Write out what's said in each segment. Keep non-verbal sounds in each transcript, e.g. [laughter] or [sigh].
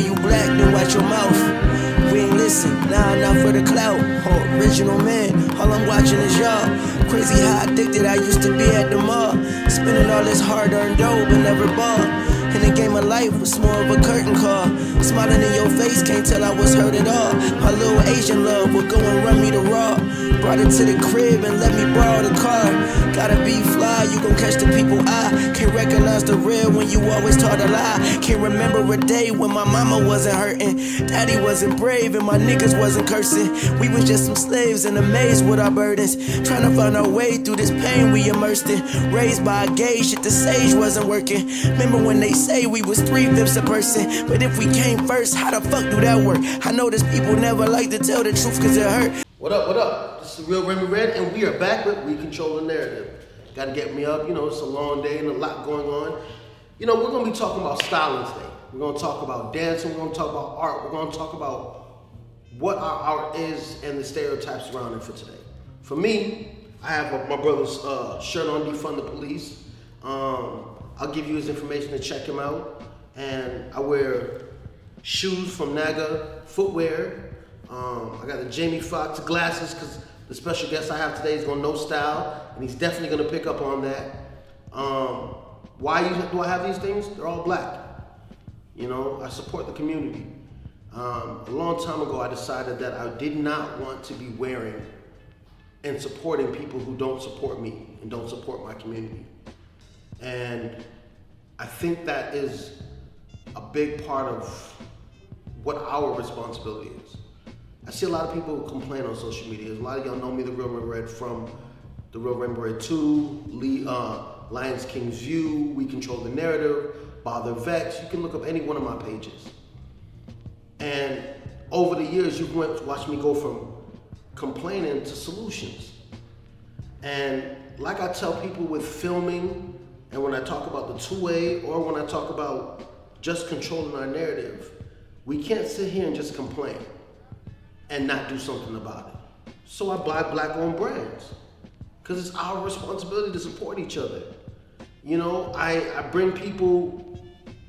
you black, then watch your mouth. We ain't listen, nah, not for the clout. Original man, all I'm watching is y'all. Crazy how addicted I used to be at the mall. Spending all this hard earned dough, but never bought. In the game of life was more of a curtain call. Smiling in your face, can't tell I was hurt at all. My little Asian love would go and run me to raw. Brought it to the crib and let me borrow the car. Gotta be fly, you gon' catch the people eye. can't recognize the real when you always taught a lie. Can't remember a day when my mama wasn't hurting, daddy wasn't brave, and my niggas wasn't cursing. We was just some slaves in a maze with our burdens, trying to find our way through this pain we immersed in. Raised by a gay shit, the sage wasn't working. Remember when they say we was three fifths a person, but if we came first, how the fuck do that work? I know this people never like to tell the truth cause it hurt. What up, what up? This is the real Remy Red, and we are back with We Control the Narrative. Gotta get me up, you know, it's a long day and a lot going on. You know, we're gonna be talking about styling today. We're gonna talk about dancing, we're gonna talk about art, we're gonna talk about what our art is and the stereotypes around it for today. For me, I have my brother's uh, shirt on, Defund the Police. Um, I'll give you his information to check him out. And I wear shoes from Naga Footwear. Um, I got the Jamie Foxx glasses because the special guest I have today is going to know style, and he's definitely going to pick up on that. Um, why do I have these things? They're all black. You know, I support the community. Um, a long time ago, I decided that I did not want to be wearing and supporting people who don't support me and don't support my community. And I think that is a big part of what our responsibility is. I see a lot of people complain on social media. A lot of y'all know me, the Real Red, from the Real Red 2, Lee, uh, Lions King's View, We Control the Narrative, Bother Vex. You can look up any one of my pages. And over the years, you've watched me go from complaining to solutions. And like I tell people with filming, and when I talk about the two way, or when I talk about just controlling our narrative, we can't sit here and just complain and not do something about it. So I buy black owned brands because it's our responsibility to support each other. You know, I, I bring people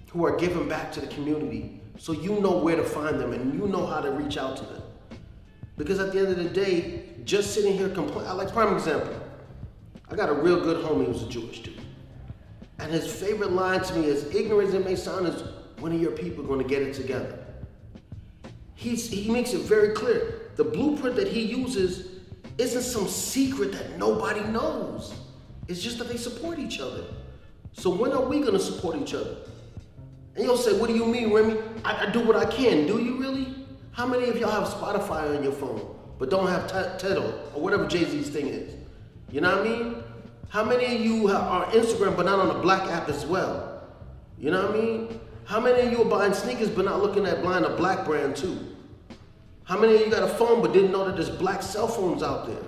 who are giving back to the community so you know where to find them and you know how to reach out to them. Because at the end of the day, just sitting here complaining, I like prime example, I got a real good homie who's a Jewish dude. And his favorite line to me is, ignorant as it may sound, is when are your people going to get it together? He's, he makes it very clear. The blueprint that he uses isn't some secret that nobody knows. It's just that they support each other. So when are we going to support each other? And you'll say, what do you mean, Remy? I, I, do what I can. Do you really? How many of y'all have Spotify on your phone, but don't have Tidal or whatever Jay-Z's thing is? You know what I mean? How many of you are on Instagram but not on the black app as well? You know what I mean? How many of you are buying sneakers but not looking at buying a black brand too? How many of you got a phone but didn't know that there's black cell phones out there?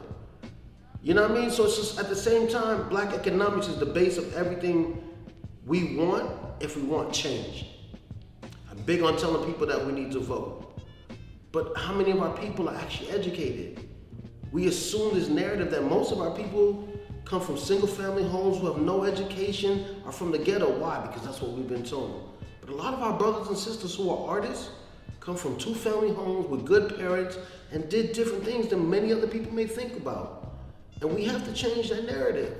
You know what I mean? So it's just at the same time, black economics is the base of everything we want if we want change. I'm big on telling people that we need to vote. But how many of our people are actually educated? We assume this narrative that most of our people come from single family homes who have no education are from the ghetto. Why? Because that's what we've been told. But a lot of our brothers and sisters who are artists come from two family homes with good parents and did different things than many other people may think about. And we have to change that narrative.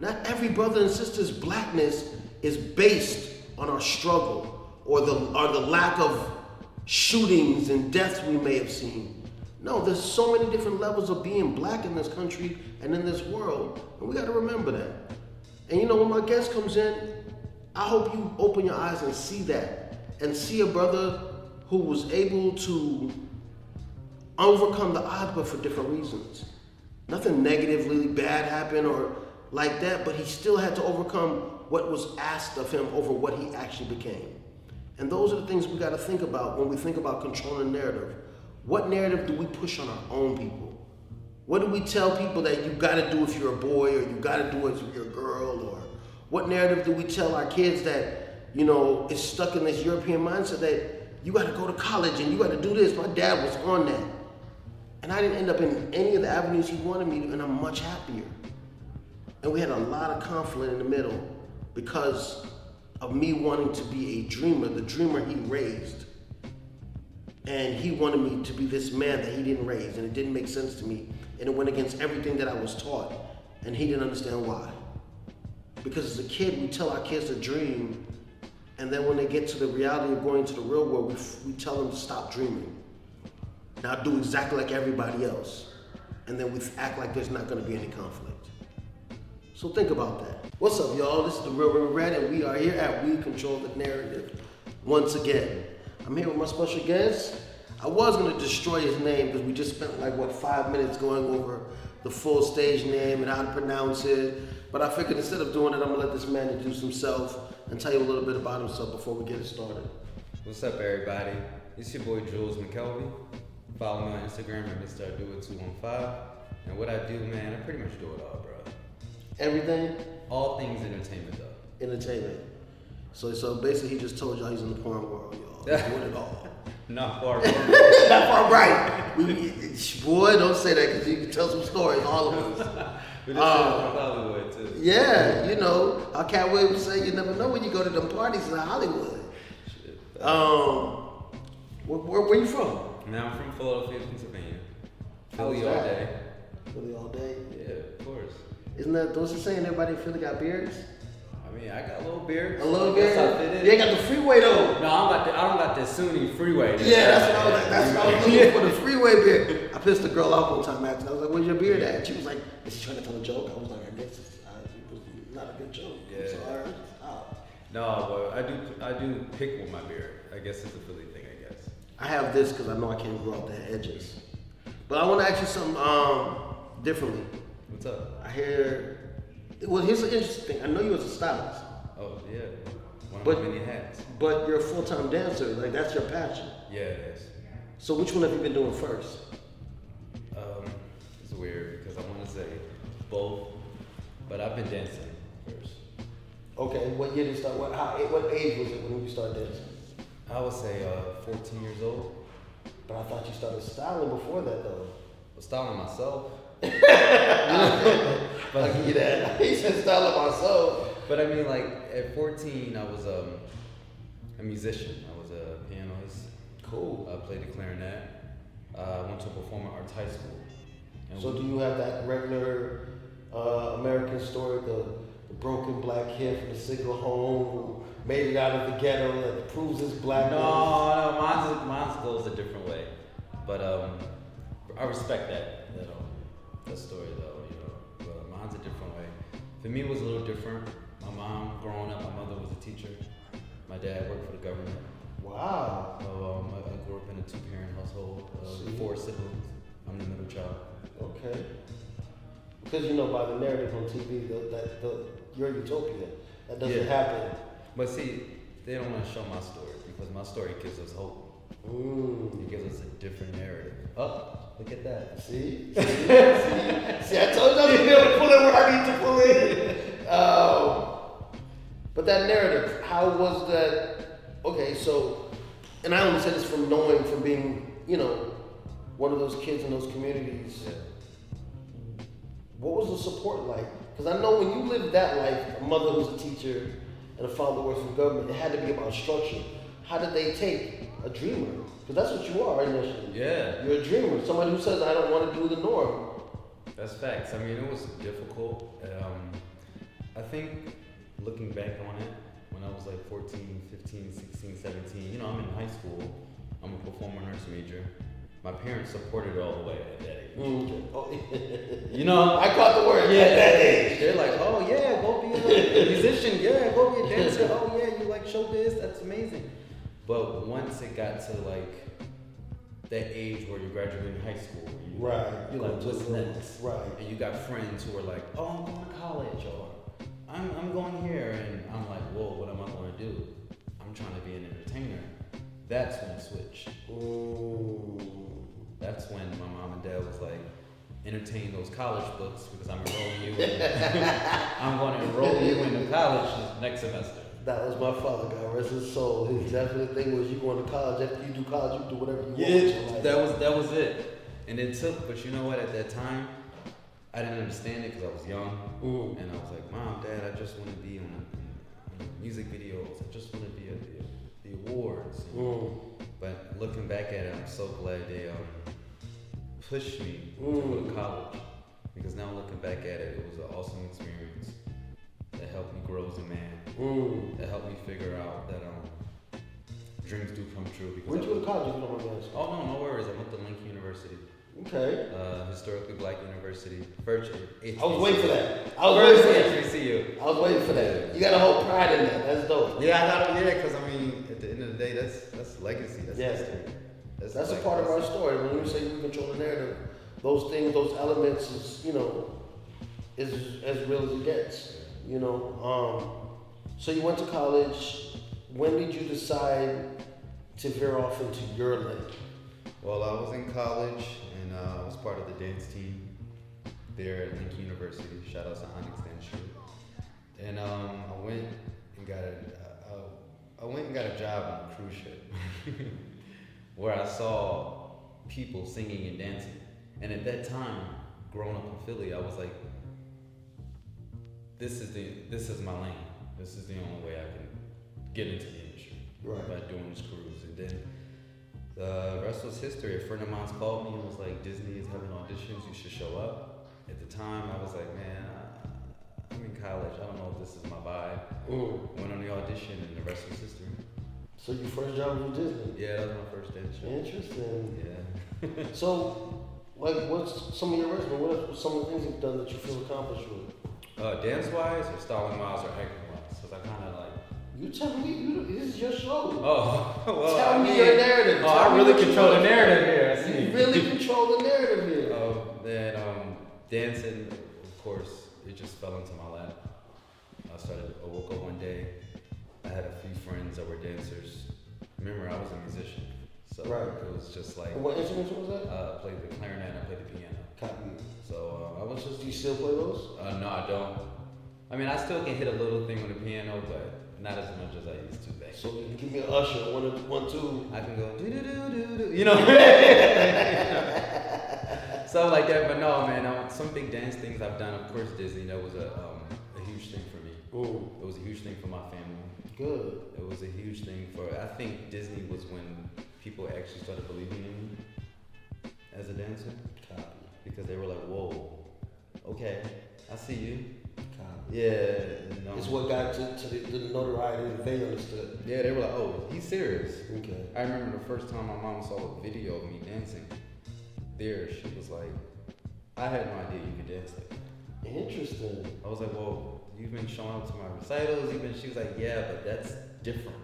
Not every brother and sister's blackness is based on our struggle or the, or the lack of shootings and deaths we may have seen. No, there's so many different levels of being black in this country and in this world, and we got to remember that. And you know, when my guest comes in, I hope you open your eyes and see that, and see a brother who was able to overcome the odds, but for different reasons. Nothing negatively bad happened or like that, but he still had to overcome what was asked of him over what he actually became. And those are the things we got to think about when we think about controlling narrative. What narrative do we push on our own people? What do we tell people that you got to do if you're a boy or you got to do if you're a girl? Or what narrative do we tell our kids that, you know, is stuck in this European mindset that you got to go to college and you got to do this? My dad was on that. And I didn't end up in any of the avenues he wanted me to, and I'm much happier. And we had a lot of conflict in the middle because of me wanting to be a dreamer, the dreamer he raised. And he wanted me to be this man that he didn't raise, and it didn't make sense to me, and it went against everything that I was taught, and he didn't understand why. Because as a kid, we tell our kids to dream, and then when they get to the reality of going to the real world, we, we tell them to stop dreaming. Now do exactly like everybody else, and then we act like there's not going to be any conflict. So think about that. What's up, y'all? This is the Real River Red, and we are here at We Control the Narrative once again. I'm here with my special guest. I was to destroy his name because we just spent like what five minutes going over the full stage name and how to pronounce it. But I figured instead of doing it, I'm gonna let this man introduce himself and tell you a little bit about himself before we get it started. What's up, everybody? It's your boy Jules McKelvey. Follow me on Instagram at Mr. Do It 215. And what I do, man, I pretty much do it all, bro. Everything All things entertainment, though. entertainment. So, so basically, he just told y'all he's in the porn world, y'all. [laughs] Doing it all. Not far [laughs] from Not far right. We, we- boy, don't say that because you can tell some stories, all of us. Oh. is from Hollywood, too. Yeah, you know, I can't wait to say you never know when you go to them parties in Hollywood. Shit. Um, where, where, where you from? now I'm from Philadelphia, Pennsylvania. Philly all day. Philly all day. Yeah, of course. Isn't that, what's it saying? Everybody in Philly got beards? I mean, I got a little beard. A little beard? You ain't got the freeway though. No, I don't got the, I don't got the Sunni freeway. Yeah, that's what I was. That's what I was looking for, the [laughs] freeway beard. I pissed the girl off one time after. I was like, where's your beard at? She was like, is she trying to tell a joke? I was like, I guess it's, uh, it was not a good joke. So I'm Yeah. sorry. No, but I do I do pick with my beard. I guess it's a Philly thing, I guess. I have this because I know I can't grow out the edges. But I want to ask you something um, differently. What's up? I hear. Well, here's an interesting thing. I know you as a stylist, Oh yeah, one of But- many hats. but you're a full-time dancer. Like that's your passion. Yeah, it is. So which one have you been doing first? Um, it's weird because I want to say both, but I've been dancing first. Okay. What year did you start? What, how, what age was it when you started dancing? I would say uh, 14 years old. But I thought you started styling before that, though. was styling myself. I'll give you that. [laughs] he said styling myself. But I mean, like at 14, I was um, a musician. I was a pianist. Cool. I played the clarinet. Uh, I went to a performing arts high school. And So do you have that regular uh, American story, the, the broken black kid from the single home who made it out of the ghetto that proves his No, blackness? no, mine's, mine's goes a different way. But um, I respect that, that, that story though, you know. But mine's a different way. For me, it was a little different. My mom, growing up, my mother was a teacher. My dad worked for the government. Wow. So, um, I, I grew up in a two-parent household, uh, four siblings. I'm the middle child. Okay. Because you know, by the narrative on TV, the, that the, you're utopia. That doesn't Yeah. happen. But see, they don't want to show my story because my story gives us hope. Mm. It gives us a different narrative. Oh, look at that. See? See? See? See, I told you I was be able to pull in what I need to pull in. Um, but that narrative, how was that? Okay, so, and I only say this from knowing, from being, you know, one of those kids in those communities. Yeah. What was the support like? Because I know when you live that life, a mother who's a teacher and a father who works for government, it had to be about structure. How did they take a dreamer? Because that's what you are initially. Yeah. You're a dreamer, somebody who says, I don't want to do the norm. That's facts. I mean, it was difficult. Um, I think looking back on it, when I was like 14, 15, 16, 17, you know, I'm in high school. I'm a performer arts major. My parents supported it all the way at that age. Mm. Oh, [laughs] You know, I caught the word yeah, at that age. They're like, oh yeah, go be a musician. Yeah, go be a dancer. Oh yeah, you like showbiz? That's amazing. But once it got to like that age where you're graduating high school, you, Right. You're like, what's next? Right. And you got friends who are like, oh, I'm going to college, or I'm, I'm going here, and I'm like, whoa, what am I going to do? I'm trying to be an entertainer. That's when it switched. Ooh. That's when my mom and dad was like, entertain those college books because I'm enrolling you. In, [laughs] [laughs] I'm going to enroll you into college next semester. That was my father, God rest his soul. His definite thing was you going to college. After you do college, you do whatever you want. with your life. that was that was it. And it took, but you know what? At that time, I didn't understand it because I was young, Mm. and I was like, "Mom, Dad, I just want to be on, music videos. I just want to be at the, the awards." Mm. But looking back at it, I'm so glad they um, pushed me to go Mm. to college because now looking back at it, it was an awesome experience that helped me grow as a man. Mm. That helped me figure out that um, dreams do come true. Because Where'd you go to college you don't? Oh no, no worries. I went to Lincoln University, Okay. uh, historically black university. First, I was waiting for that. I was waiting for that. HBCU. I was waiting for that. You got a whole pride in that. That's dope. Yeah, I got yeah, because I mean, at the end of the day, that's that's legacy. That's Yeah. history. That's a like- part of our story. When you say we control the narrative, those things, those elements is, you know, is as real as it gets. You know. Um, so you went to college. When did you decide to veer off into your lane? Well, I was in college and uh, I was part of the dance team there at Lincoln University. Shout out to Onyx Dance Troupe. And um, I went and got a, uh, I went and got a job on a cruise ship [laughs] where I saw people singing and dancing. And at that time, growing up in Philly, I was like, this is the this is my lane. This is the only way I can get into the industry Right. by doing this cruise. And then the rest was history. A friend of mine called me and was like, Disney is having auditions. You should show up. At the time, I was like, man, I, I'm in college. I don't know if this is my vibe. Mm. Went on the audition, and the rest was history. So your first job was with Disney. Yeah, that was my first dance show. Interesting. Yeah. [laughs] So, like, what's some of your resume? What are some of the things you've done that you feel accomplished with? Uh, dance wise, or styling wise, or acting wise? Because I kind of like. You tell me. You, this is your show. Oh, [laughs] well. tell I me mean, your narrative. Oh, Tell I really control the narrative here. I see. You really control the narrative here. Oh, then um, dancing, of course, it just fell into my lap. I started, I woke up one day, I had a few friends that were dancers. Remember, I was a musician, so Right. it was just like, what instruments was that? uh, I played the clarinet, I played the piano. Copy. So uh, I was just, Do you still play those? uh, no, I don't. I mean, I still can hit a little thing on the piano, but not as much as I used to back. So you can give me an usher, one, one, two. I can go do do do do do, you know, [laughs] stuff like that. But no, man, um, some big dance things I've done. Of course, Disney. That was a um, a huge thing for me. Ooh, It was a huge thing for my family. good. It was a huge thing for. I think Disney was when people actually started believing in me as a dancer. Because they were like, "Whoa, okay, I see you." Yeah, no. It's what got to, to the, the notoriety that they understood. Yeah, they were like, "Oh, he's serious." Okay. I remember the first time my mom saw a video of me dancing. There, she was like, I had no idea you could dance like that. Interesting. I was like, well, you've been showing up to my recitals. You've been, she was like, yeah, but that's different.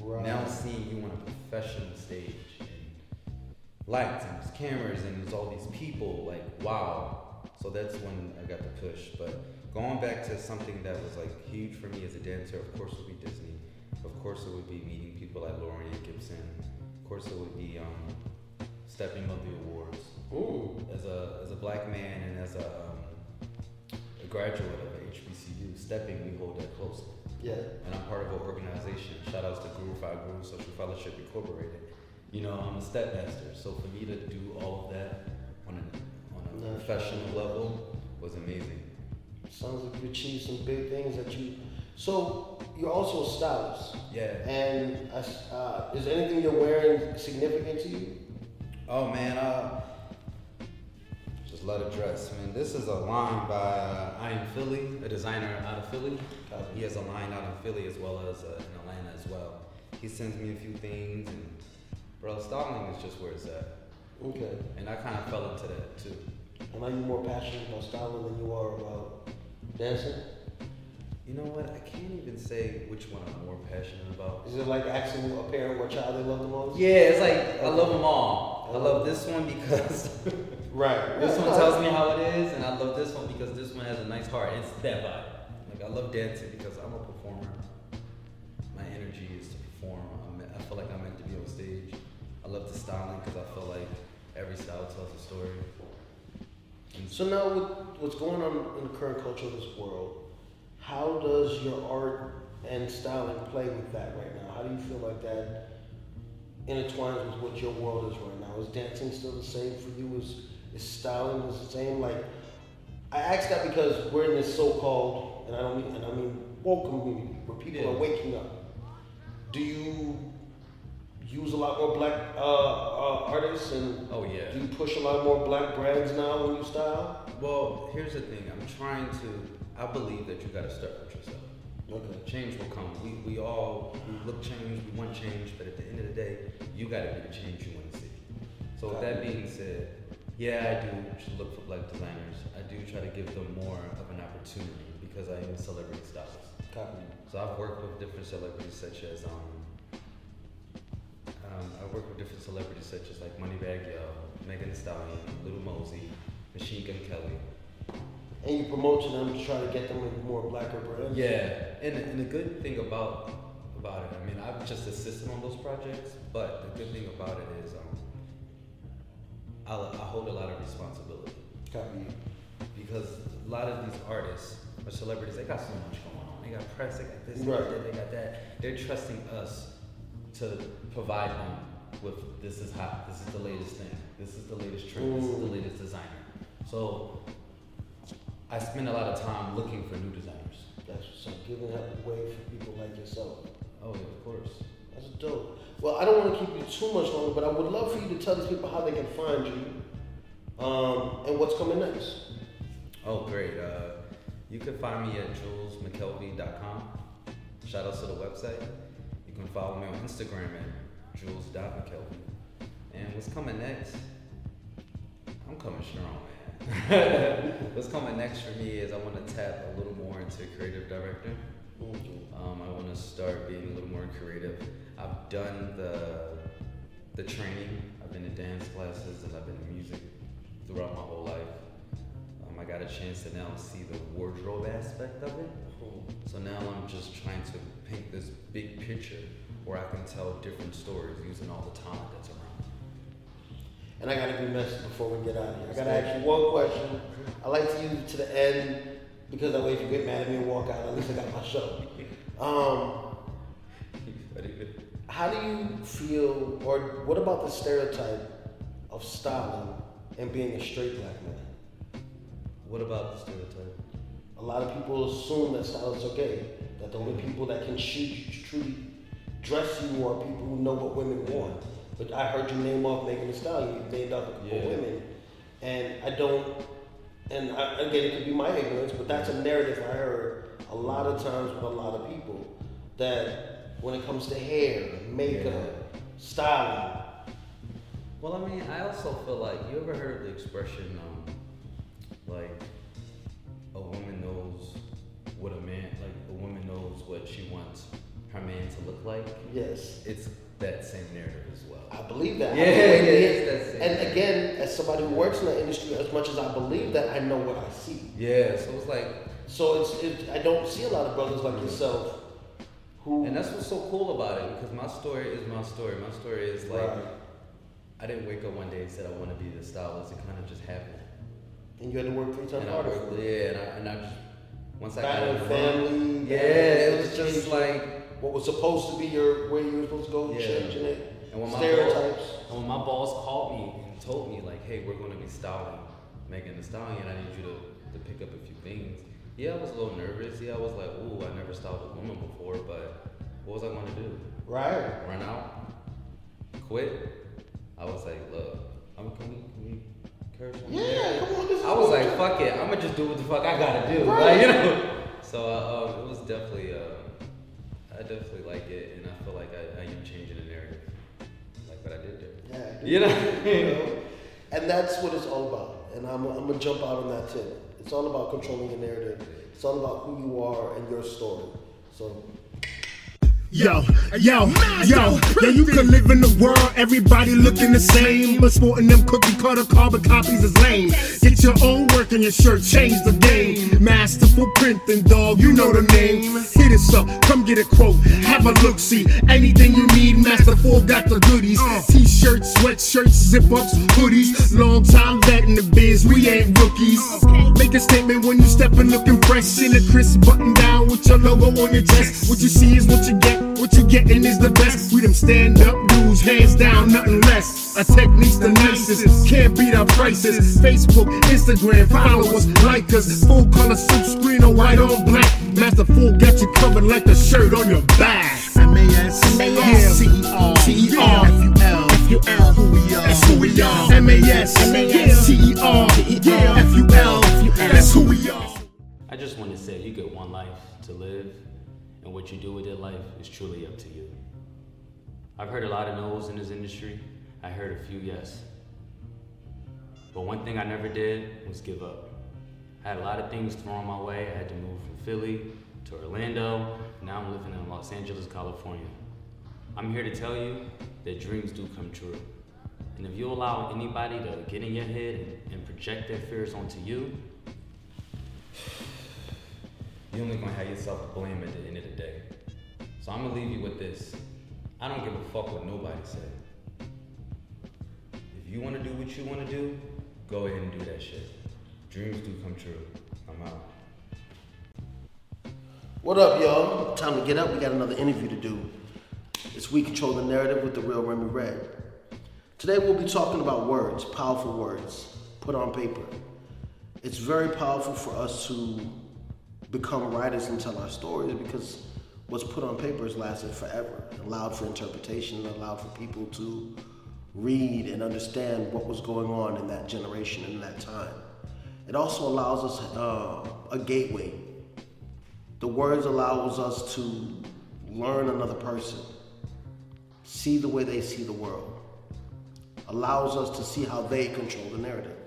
Right. Now seeing you on a professional stage and lights and there's cameras and there's all these people, like, wow. So that's when I got the push. But going back to something that was like huge for me as a dancer, of course, it would be Disney. Of course, it would be meeting people like Lauren Gibson. Of course, it would be um, stepping up the awards Ooh. as a as a black man and as a, um, a graduate of HBCU, stepping we hold that close. Yeah. And I'm part of an organization. Shout outs to Groove Phi Groove Social Fellowship Incorporated. You know, I'm a step master, so for me to do all of that on a on a Nice. professional level was amazing. Sounds like you achieved some big things that you. So you're also a stylist, Yeah. and s- uh, is anything you're wearing significant to you? Oh man, uh, just love the dress, man. This is a line by uh, I Am Philly, a designer out of Philly. He has a line out in Philly as well as uh, in Atlanta as well. He sends me a few things, and bro, styling is just where it's at. Okay. And I kind of fell into that too. And are you more passionate about styling than you are about dancing? You know what? I can't even say which one I'm more passionate about. Is it like asking a parent what child they love the most? Yeah, it's like I love them all. I love this one because [laughs] Right. this one tells me how it is, and I love this one because this one has a nice heart. It's that vibe. Like I love dancing because I'm a performer. I love the styling because I feel like every style tells a story. And So now, with what's going on in the current culture of this world, how does your art and styling play with that right now? How do you feel like that intertwines with what your world is right now? Is dancing still the same for you? Is is styling is the same? Like, I ask that because we're in this so-called, and I don't mean, and I mean woke community where people Yeah. are waking up. Do you use a lot? lot more black uh, uh, artists, and Oh yeah. do you push a lot more black brands now when you style? Well, here's the thing. I'm trying to. I believe that you got to start with yourself. Okay. Change will come. We, we all we look change, we want change, but at the end of the day, you got to be the change you want to see. So with that being said, yeah, I do look for black designers. I do try to give them more of an opportunity because I am a celebrity stylist. Copy. So I've worked with different celebrities such as um, um I worked with different celebrities such as like Moneybagg Yo, Megan Thee Stallion, Lil Mosey, Machine Gun Kelly. And you promote to them to try to get them in more blacker brands. Yeah, and and the good thing about about it, I mean, I've just assisted on those projects, but the good thing about it is um, I, I hold a lot of responsibility Copy. because a lot of these artists or celebrities, they got so much going on. They got press, they got this, they Right. got that, they got that. They're trusting us to provide them with this is hot, this is the latest thing, this is the latest trend, this is the latest designer. So I spend a lot of time looking for new designers. That's up. Giving that way for people like yourself. Oh, yeah, of course. That's dope. Well, I don't want to keep you too much longer, but I would love for you to tell these people how they can find you um, and what's coming next. Oh, great. Uh, you can find me at julesmckelvey.com. Shout out to the website. You can follow me on Instagram at jules.mckelvey. And what's coming next? I'm coming strong, man. [laughs] what's coming next for me is I want to tap a little more into creative director. Um, I want to start being a little more creative. I've done the the training. I've been in dance classes and I've been in music throughout my whole life. Um, I got a chance to now see the wardrobe aspect of it. So now I'm just trying to paint this big picture where I can tell different stories using all the talent that's around. And I gotta be messy before we get out of here. I gotta ask you one question. I like to use it to the end because that way if you get mad at me and walk out, at least I got my show. Um, how do you feel, or what about the stereotype of styling and being a straight black man? what about the stereotype? A lot of people assume that style is okay. That the only people that can shoot, truly dress you are people who know what women want. But I heard you name off Megan Thee Stallion. You named off a couple Yeah. women, and I don't. And I, again, it could be my ignorance, but that's a narrative I heard a lot of times with a lot of people. That when it comes to hair, makeup, styling, Well, I mean, I also feel like you ever heard the expression, um, like what she wants her man to look like. yes, It's that same narrative as well. I believe that. Yeah, believe yeah, it. it's that same And again, as somebody who works in the industry, as much as I believe that, I know what I see. Yeah, so it's like, So it's it, I don't see a lot of brothers like yourself who and that's what's so cool about it because my story is my story. My story is like, Right. I didn't wake up one day and said I want to be the stylist. It kind of just happened. and you had to work three times harder. worked, for it. yeah, and I, and I just once I got the run- family. yeah, it was just like what was supposed to be your where you were supposed to go, Yeah. changing it. And when Stereotypes. Boss, and when my boss called me and told me like, "Hey, we're going to be styling Megan Thee Stallion. I need you to, to pick up a few things." Yeah, I was a little nervous. Yeah, I was like, "Ooh, I never styled a woman before," but what was I going to do? Right. Run out? Quit? I was like, "Look, I'm can we, can we curse on Yeah, here?" come on. I was like, "Fuck it, I'm gonna just do what the fuck I gotta do." Right. Like, you know. [laughs] So uh, um, it was definitely, uh, I definitely like it, and I feel like I, I am changing the narrative, like what I did there. Yeah. You know? you [laughs] know? And that's what it's all about. And I'm, I'm gonna jump out on that tip. It's all about controlling your narrative. It's all about who you are and your story. So Yo, yo, yo, yeah, you could live in the world, everybody looking the same. But sporting them cookie cutter carbon copies is lame. Get your own work in your shirt, change the game. Masterful printing, dog, you know the name. Hit us up, come get a quote, have a look, see. Anything you need, Masterful got the goodies. Uh. T shirts, sweatshirts, zip ups, hoodies. Long time vet in the biz, we ain't rookies. Make a statement when you steppin' looking fresh in a crisp button down with your logo on your chest. What you see is what you get getting is the best. We them stand up dudes, hands down, nothing less. Our techniques the nicest, can't beat our prices. Facebook, Instagram, followers, like us. Full color suit, screen on white on black. Masterful got you covered like a shirt on your back. M-A-S, M-A-S, C-E-R, C-E-R, F-U-L, F-U-L, that's who we are. M-A-S, M-A-S, C-E-R, F-U-L, F-U-L, that's who we are. I just want to say you get one life to live and what you do with your life is truly up to you. I've heard a lot of no's in this industry. I heard a few yes. But one thing I never did was give up. I had a lot of things thrown my way. I had to move from Philly to Orlando. Now I'm living in Los Angeles, California. I'm here to tell you that dreams do come true. And if you allow anybody to get in your head and, and project their fears onto you, you're only gonna have yourself to blame at the end of the day. So I'm gonna leave you with this. I don't give a fuck what nobody said. If you wanna do what you wanna do, go ahead and do that shit. Dreams do come true. I'm out. What up, y'all? Time to get up. We got another interview to do. It's We Control the Narrative with the real Remy Red. Today we'll be talking about words, powerful words, put on paper. It's very powerful for us to become writers and tell our stories because what's put on paper has lasted forever, allowed for interpretation, allowed for people to read and understand what was going on in that generation and that time. It also allows us uh, a gateway. The words allows us to learn another person, see the way they see the world, allows us to see how they control the narrative.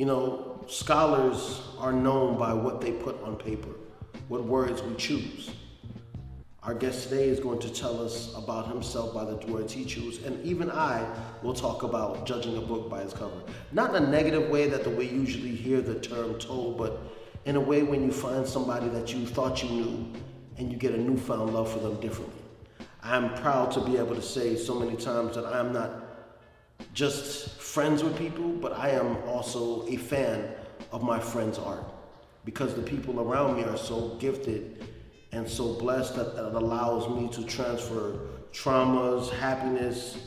You know, scholars are known by what they put on paper, what words we choose. Our guest today is going to tell us about himself by the words he chooses, and even I will talk about judging a book by its cover. Not in a negative way that the way you usually hear the term told, but in a way when you find somebody that you thought you knew and you get a newfound love for them differently. I'm proud to be able to say so many times that I'm not just friends with people, but I am also a fan of my friends' art because the people around me are so gifted and so blessed that, it allows me to transfer traumas, happiness,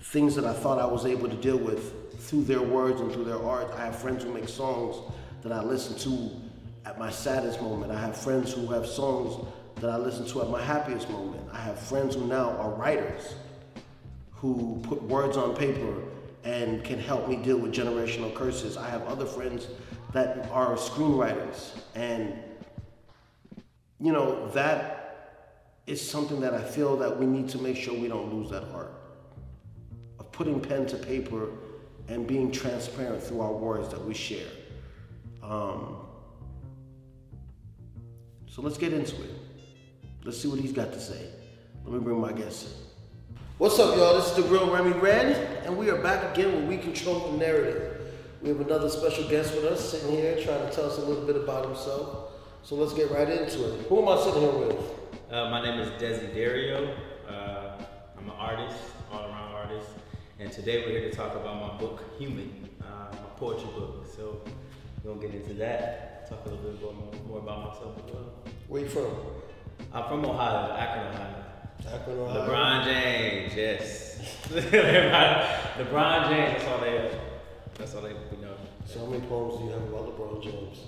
things that I thought I was able to deal with through their words and through their art. I have friends who make songs that I listen to at my saddest moment. I have friends who have songs that I listen to at my happiest moment. I have friends who now are writers who put words on paper and can help me deal with generational curses. I have other friends that are screenwriters and you know that is something that I feel that we need to make sure we don't lose that art of putting pen to paper and being transparent through our words that we share. Um, so let's get into it. Let's see what he's got to say. Let me bring my guest in. What's up, y'all? This is the real Remy Red, and we are back again where we control the narrative. We have another special guest with us sitting here trying to tell us a little bit about himself. So let's get right into it. Who am I sitting here with? Uh, my name is Desiderio. Uh, I'm an artist, all around artist. And today we're here to talk about my book, Human, uh, my poetry book. So we're going to get into that, talk a little bit more, more about myself as well. Where you from? I'm from Ohio, Akron, Ohio. Akron, Ohio. LeBron James, yes. [laughs] LeBron James, that's all they, that's all they you know. So how many poems do you have about LeBron James?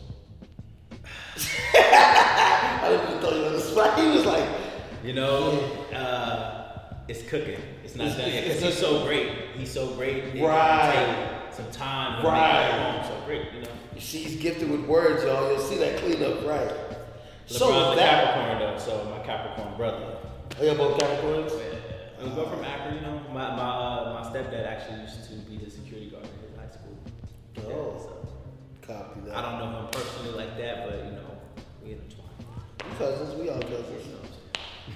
[laughs] I didn't even throw you on the spot. He was like, You know, uh, it's cooking. It's not It's- done yet because he's so great. He's so great. Right. Some time. Right. Make it home. So great, you know. you see, he's gifted with words, y'all. You'll see that cleanup, right? So LeBron's a that, Capricorn though, so my Capricorn brother. are you both Capricorns? Yeah. We go from Akron, you know. My my uh, my stepdad actually used to be the security guard in his high school. Oh. Yeah, so Copy that. I don't know him personally like that, but you know, we intertwined. We cousins, we all cousins. You know.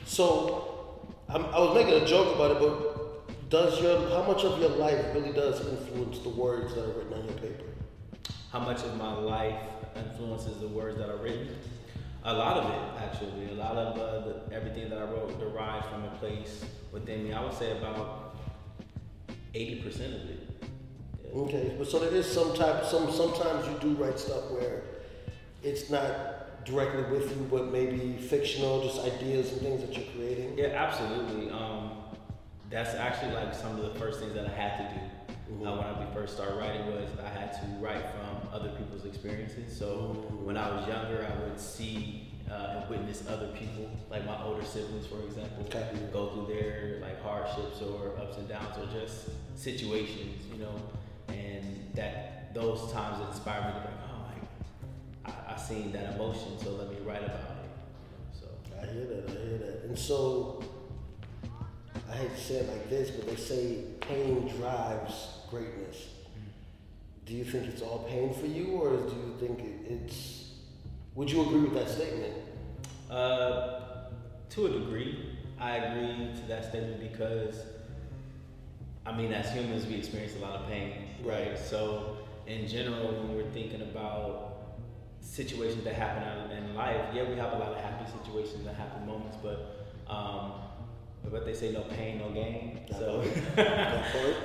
So, I'm, I was making a joke about it, but does your how much of your life really does influence the words that are written on your paper? how much of my life influences the words that are written. A lot of it, actually. A lot of uh, the, everything that I wrote derived from a place within me. I would say about eighty percent of it. Yeah. Okay, but so there is some type. Some sometimes you do write stuff where it's not directly with you, but maybe fictional, just ideas and things that you're creating. Yeah, absolutely. Um, that's actually like some of the first things that I had to do uh, when I first started writing was I had to write from other people's experiences. So when I was younger, I would see uh, and witness other people, like my older siblings, for example, Okay. go through their like hardships or ups and downs or just situations, you know, and that those times inspired me to be like, oh, like I, I seen that emotion, so let me write about it. So I hear that. I hear that. And so, I hate to say it like this, but they say pain drives greatness. Do you think it's all pain for you, or do you think it's? Would you agree with that statement? Uh, to a degree, I agree to that statement because, I mean, as humans, we experience a lot of pain, right? So, in general, when we're thinking about situations that happen in life, yeah, we have a lot of happy situations and happy moments, but um, but they say no pain, no gain. So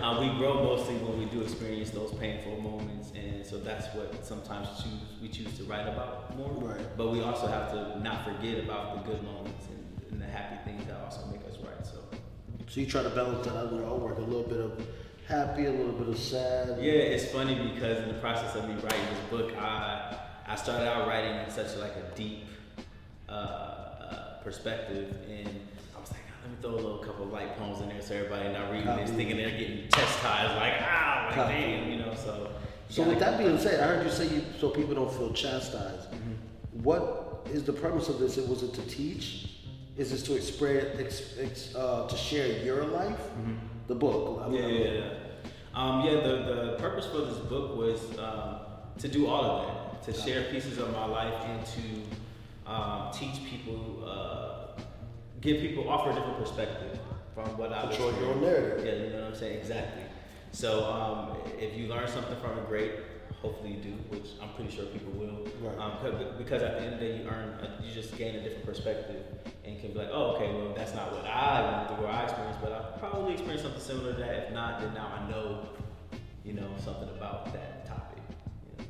um, [laughs] we grow mostly when we do experience those painful moments, and so that's what sometimes choose we choose to write about more. Right. But we also have to not forget about the good moments and, and the happy things that also make us right. So. So you try to balance that out in your own work, a little bit of happy, a little bit of sad. Yeah, it's funny because in the process of me writing this book, I I started out writing in such like a deep uh, uh, perspective and let me throw a little couple of light poems in there so everybody not reading this thinking they're getting chastised, like, ah, like, damn, you know, so. So with that being said, I heard you say you, so people don't feel chastised. Mm-hmm. What is the purpose of this? It was it to teach? Is this to express, uh, to share your life? Mm-hmm. The book. I'm, yeah, yeah, yeah. Um, yeah, the, the purpose for this book was um, to do all of that, to share pieces of my life and to um, teach people uh, give people offer a different perspective from what I. Control your own narrative. Yeah, you know what I'm saying exactly. So um, if you learn something from it, great. Hopefully you do, which I'm pretty sure people will. Right. Um, because at the end of the day, you earn, a, you just gain a different perspective, and can be like, oh, okay, well that's not what I went through or I experienced, but I probably experienced something similar to that. If not, then now I know, you know, something about that topic. You know,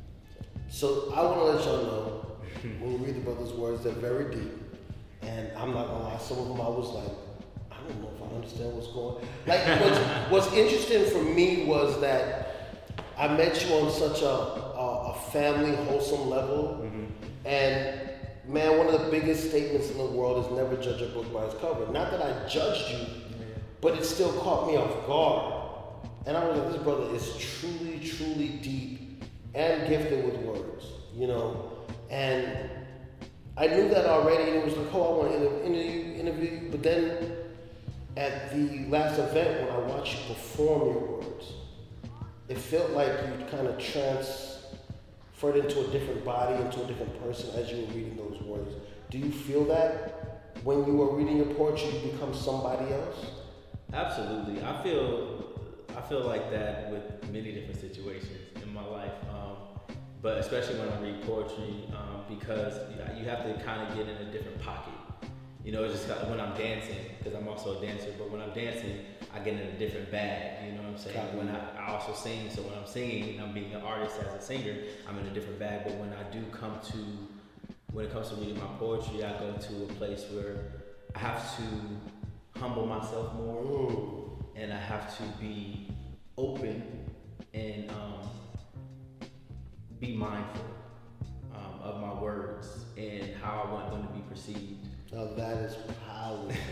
so. so I want to let y'all know when we read the brother's words, they're very deep. And I'm not gonna lie, some of them I was like, I don't know if I understand what's going. Like what's, what's interesting for me was that I met you on such a a, a family wholesome level, mm-hmm. and man, one of the biggest statements in the world is never judge a book by its cover. Not that I judged you, but it still caught me off guard. And I was like, this brother is truly, truly deep and gifted with words, you know. And I knew that already, and it was like, oh, I want to interview, interview you. But then at the last event, when I watched you perform your words, it felt like you kind of transferred into a different body, into a different person as you were reading those words. Do you feel that when you are reading your poetry, you become somebody else? Absolutely. I feel I feel like that with many different situations in my life. Um, but especially when I read poetry, um, because you have to kind of get in a different pocket. You know, it's just when I'm dancing, because I'm also a dancer, but when I'm dancing, I get in a different bag. You know what I'm saying? Copy. When I, I, also sing, so when I'm singing, and I'm being an artist as a singer, I'm in a different bag. But when I do come to, when it comes to reading my poetry, I go to a place where I have to humble myself more, and I have to be open and um, be mindful um, of my words and how I want them to be perceived. Now that is powerful. [laughs]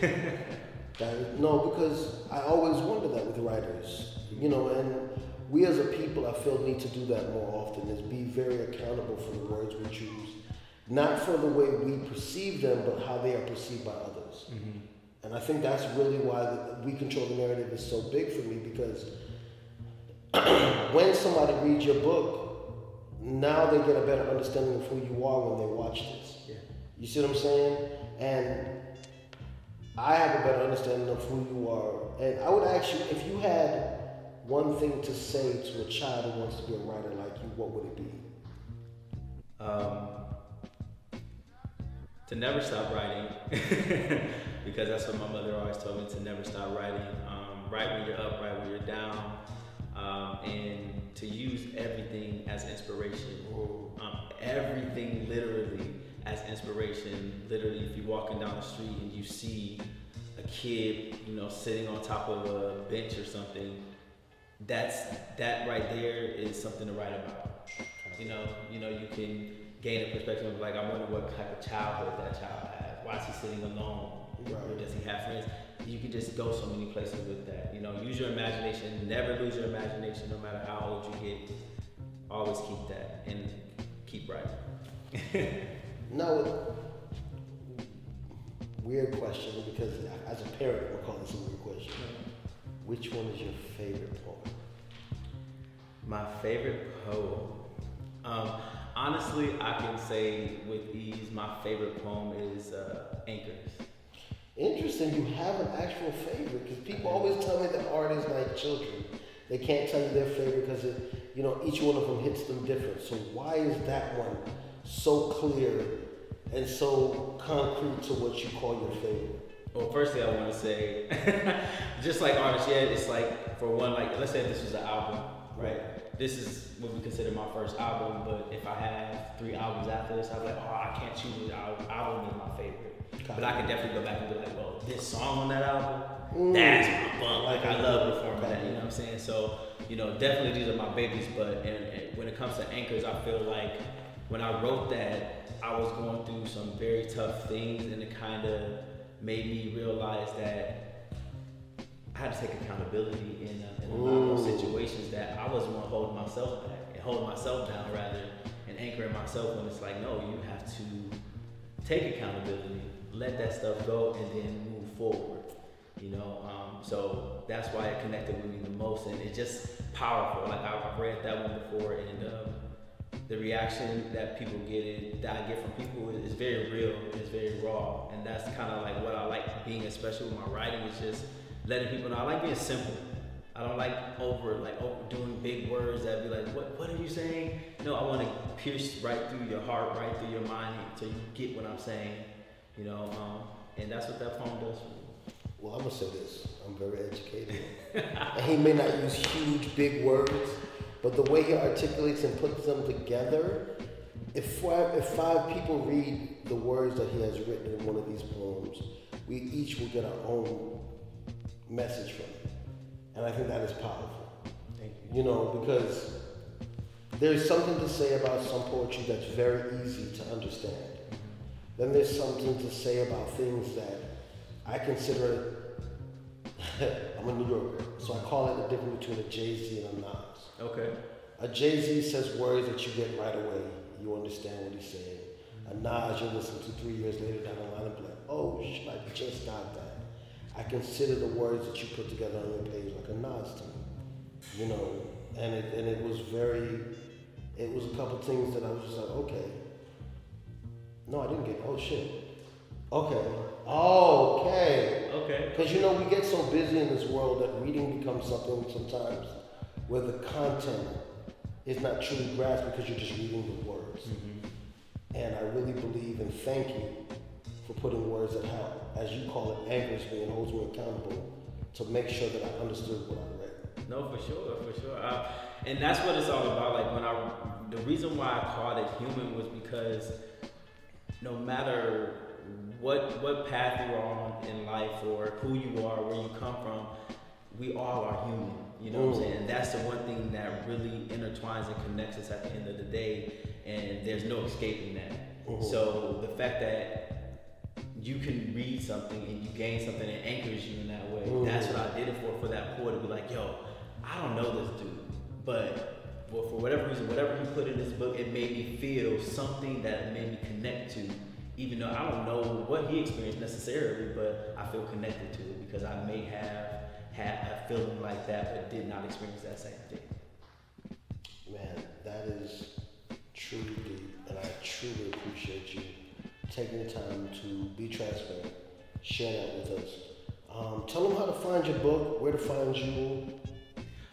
that is, no, because I always wonder that with writers, you know, and we as a people, I feel, need to do that more often. Is be very accountable for the words we choose, not for the way we perceive them, but how they are perceived by others. Mm-hmm. And I think that's really why the, we control the narrative is so big for me because [clears throat] when somebody reads your book, now they get a better understanding of who you are when they watch this. Yeah. You see what I'm saying? And I have a better understanding of who you are. And I would ask you if you had one thing to say to a child who wants to be a writer like you, what would it be? Um, to never stop writing, [laughs] because that's what my mother always told me to never stop writing. Um, write when you're up, write when you're down um, and to use everything as inspiration. Um, everything literally as inspiration. Literally, if you're walking down the street and you see a kid, you know, sitting on top of a bench or something, that's that right there is something to write about. You know, you know, you can gain a perspective of like, I wonder what type of childhood that child has. Why is he sitting alone? Right. Or does he have friends? You can just go so many places with that. You know, use your imagination. Never lose your imagination, no matter how old you get. Always keep that and keep writing. [laughs] now, weird question because as a parent, we're calling this a weird question. Which one is your favorite poem? My favorite poem. Um, honestly, I can say with ease, my favorite poem is uh, Anchors. Interesting, you have an actual favorite because people always tell me that art is like children. They can't tell you their favorite because you know each one of them hits them different. So why is that one so clear and so concrete to what you call your favorite? Well, firstly, I want to say, [laughs] just like artists, yeah, it's like for one, like let's say this was an album, right? This is what we consider my first album, but if I have three albums after this, I'm like, oh, I can't choose which album is my favorite. But I can definitely go back and be like, well, this song on that album, mm. that's my bump. Like I love the format, you know what I'm saying? So, you know, definitely these are my babies. But and, and when it comes to anchors, I feel like when I wrote that, I was going through some very tough things, and it kind of made me realize that I had to take accountability in a, in a lot of those situations that I was one holding myself back and holding myself down rather and anchoring myself when it's like, no, you have to take accountability let that stuff go and then move forward. You know, um, so that's why it connected with me the most, and it's just powerful. Like I've read that one before, and um, the reaction that people get, it, that I get from people, is very real. It's very raw, and that's kind of like what I like being, especially with my writing, is just letting people know. I like being simple. I don't like over like overdoing big words that be like, what what are you saying? No, I want to pierce right through your heart, right through your mind, so you get what I'm saying you know, um, and that's what that poem does for me. Well, I'm gonna say this. I'm very educated. and [laughs] he may not use huge, big words, but the way he articulates and puts them together, if five, if five people read the words that he has written in one of these poems, we each will get our own message from it. And I think that is powerful. Thank you. You know, because there's something to say about some poetry that's very easy to understand. Then there's something to say about things that I consider. [laughs] I'm a New Yorker, so I call it the difference between a Jay Z and a Nas. Okay. A Jay Z says words that you get right away. You understand what he's saying. A Nas you listen to three years later down the line and be like, oh shit, I just got that. I consider the words that you put together on your page like a Nas to me. You know, and it and it was very. It was a couple things that I was just like, okay no, I didn't get. Oh shit. Okay. Okay. Okay. Because you know we get so busy in this world that reading becomes something sometimes where the content is not truly grasped because you're just reading the words. Mm-hmm. And I really believe and thank you for putting words that help, as you call it, anchors me and holds me accountable to make sure that I understood what I read. No, for sure, for sure. Uh, and that's what it's all about. Like when I, the reason why I called it human was because no matter what what path you're on in life or who you are, where you come from, we all are human. You know what I'm saying? And that's the one thing that really intertwines and connects us at the end of the day, and there's no escaping that. Mm-hmm. So the fact that you can read something and you gain something that anchors you in that way. Mm-hmm. That's what I did it for, for that poet to be like, yo, I don't know this dude, but well, for whatever reason, whatever he put in this book, it made me feel something that made me connect to. Even though I don't know what he experienced necessarily, but I feel connected to it because I may have had a feeling like that, but did not experience that same thing. Man, that is truly deep, and I truly appreciate you taking the time to be transparent, share that with us. Um, tell them how to find your book, where to find you,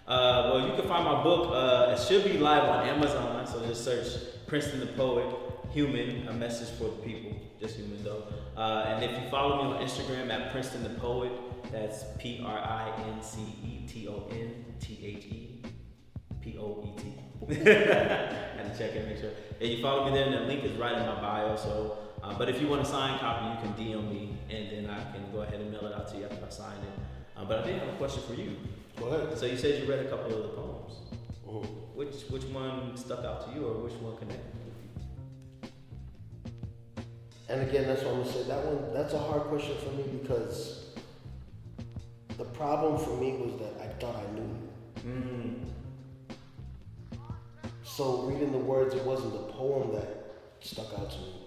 uh, well, you can find my book. Uh, it should be live on Amazon. So just search Princeton the Poet, Human, a message for the people. Just human though. Uh, and if you follow me on Instagram at Princeton the Poet, that's P R I N C E T O N T H E P O E T. [laughs] Had to check and make sure. And you follow me there, and the link is right in my bio. So, uh, but if you want to sign a signed copy, you can DM me, and then I can go ahead and mail it out to you after I sign it. Uh, but I did have a question for you. Go ahead. So you said you read a couple of the poems. Mm-hmm. Which which one stuck out to you, or which one connected with you? And again, that's what I'm gonna say. That one, that's a hard question for me because the problem for me was that I thought I knew you. Mm. So reading the words, it wasn't the poem that stuck out to me.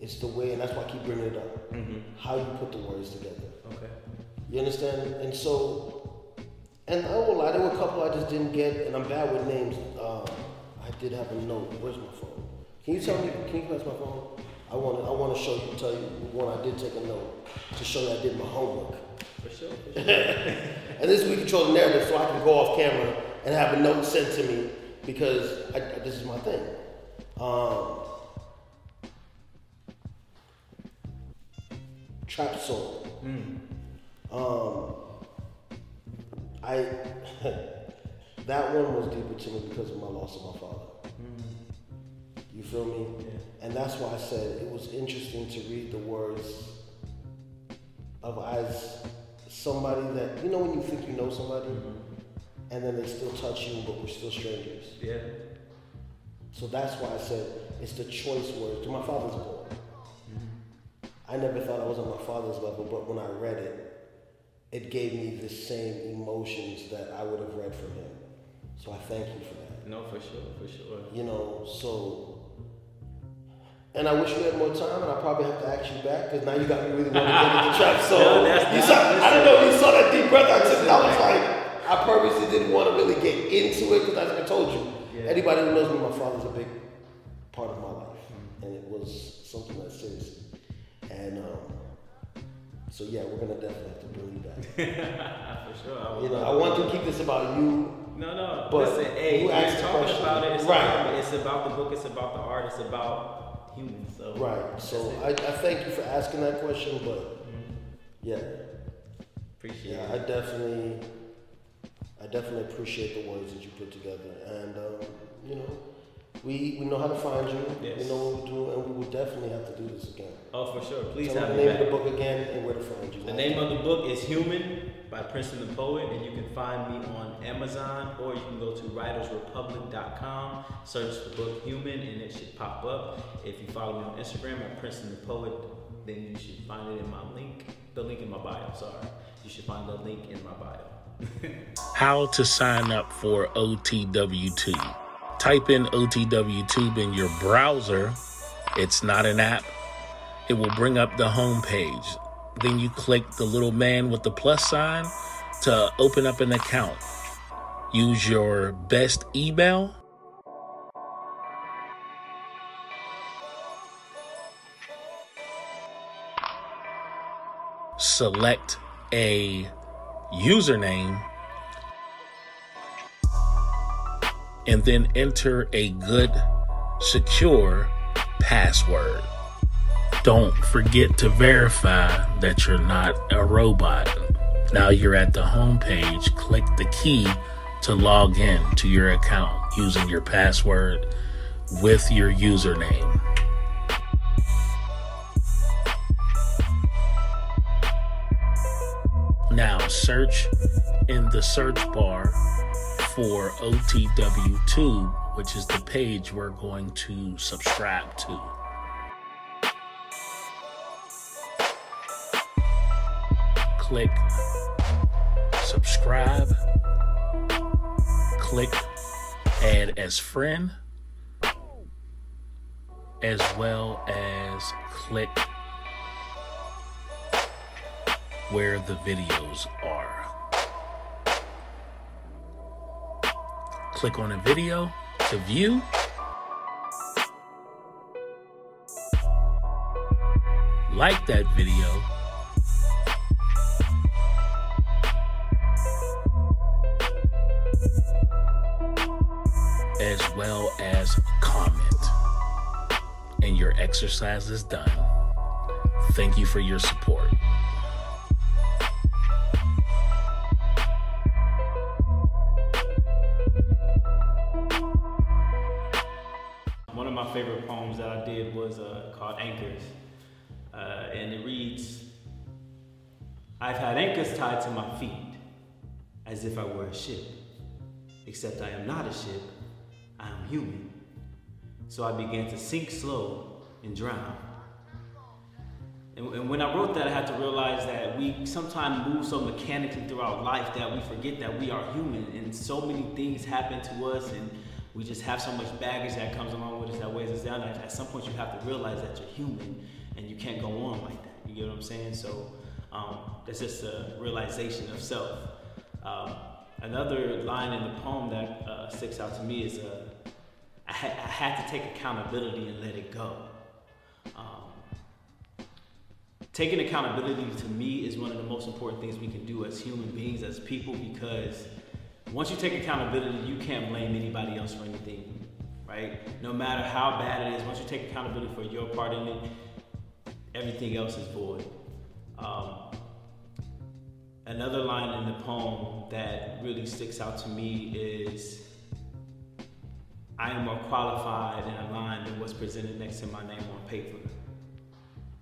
It's the way, and that's why I keep bringing it up. How you put the words together. Okay. You understand? And so, and I won't lie, there were a couple I just didn't get, and I'm bad with names. Um, I did have a note. Where's my phone? Can you tell me? Can you pass my phone? I want to. I want to show you. Tell you one. I did take a note to show you I did my homework. For sure. For sure. [laughs] And this is we control the narrative, so I can go off camera and have a note sent to me because I- this is my thing. Um, trap soul. Hmm. Um, I [laughs] that one was deeper to me because of my loss of my father. Hmm. You feel me? And that's why I said it was interesting to read the words of as somebody that you know when you think you know somebody mm-hmm. and then they still touch you but we're still strangers. Yeah. So that's why I said it's the choice words. To my father's born. I never thought I was on my father's level, but when I read it, it gave me the same emotions that I would have read from him. So I thank you for that. No, for sure. For sure. You know, so. And I wish we had more time, and I probably have to ask you back because now you got me really wanting to get into trap. So [laughs] No, you saw, I didn't know if you saw that deep breath. I just, I was like, I purposely didn't want to really get into it because, as I told you, Yeah. anybody who knows me, my father's a big part of my life, and it was something that serious. And um, so, yeah, we're gonna definitely have to bring you back. [laughs] for sure. I You know, I want to keep this about you. No, no. But Listen, hey, you asked talking question. about it. It's Right. About, it's about the book. It's about the art. It's about humans. So Right. So I. I thank you for asking that question, but yeah. appreciate Yeah, I definitely, I definitely appreciate the words that you put together, and um, you know, we we know how to find you. Yes. We know what we do, and we will definitely have to do this again. Oh, for sure. Please Tell have me me the name back. of the book again and where to find you. The name of the book is Human by Princeton the Poet, and you can find me on Amazon or you can go to writersrepublic.com, search the book Human, and it should pop up. If you follow me on Instagram at Princeton the Poet, then you should find it in my link, the link in my bio, sorry. You should find the link in my bio. [laughs] How to sign up for OTW2. Type in OTW2 in your browser. It's not an app. It will bring up the home page. Then you click the little man with the plus sign to open up an account. Use your best email. Select a username and then enter a good, secure password. Don't forget to verify that you're not a robot. Now you're at the home page, click the key to log in to your account using your password with your username. Now search in the search bar for OTW2, which is the page we're going to subscribe to. Click subscribe, click add as friend, as well as click where the videos are. Click on a video to view. Like that video. As well as comment. And your exercise is done. Thank you for your support. I've had anchors tied to my feet as if I were a ship. Except I am not a ship, I am human. So I began to sink slow and drown. And, and when I wrote that, I had to realize that we sometimes move so mechanically throughout life that we forget that we are human and so many things happen to us and we just have so much baggage that comes along with us that weighs us down. At some point, you have to realize that you're human and you can't go on like that. You get what I'm saying? So um, that's just a realization of self. Um, another line in the poem that uh, sticks out to me is uh, I, ha- I, had to take accountability and let it go. Um, taking accountability to me is one of the most important things we can do as human beings, as people, because once you take accountability, you can't blame anybody else for anything, right? No matter how bad it is, once you take accountability for your part in it, everything else is void. Um, another line in the poem that really sticks out to me is I am more qualified and aligned than what's presented next to my name on paper.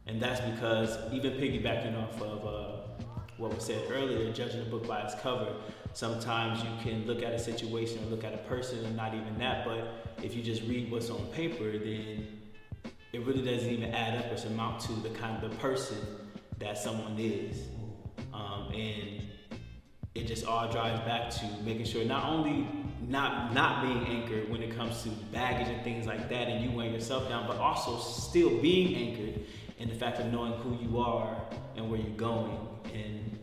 And that's because, even piggybacking off of uh, what was said earlier, judging a book by its cover, sometimes you can look at a situation or look at a person and not even that, but if you just read what's on paper, then it really doesn't even add up or amount to the kind of the person that someone is. Um, and it just all drives back to making sure not only not not being anchored when it comes to baggage and things like that and you weighing yourself down, but also still being anchored in the fact of knowing who you are and where you're going. And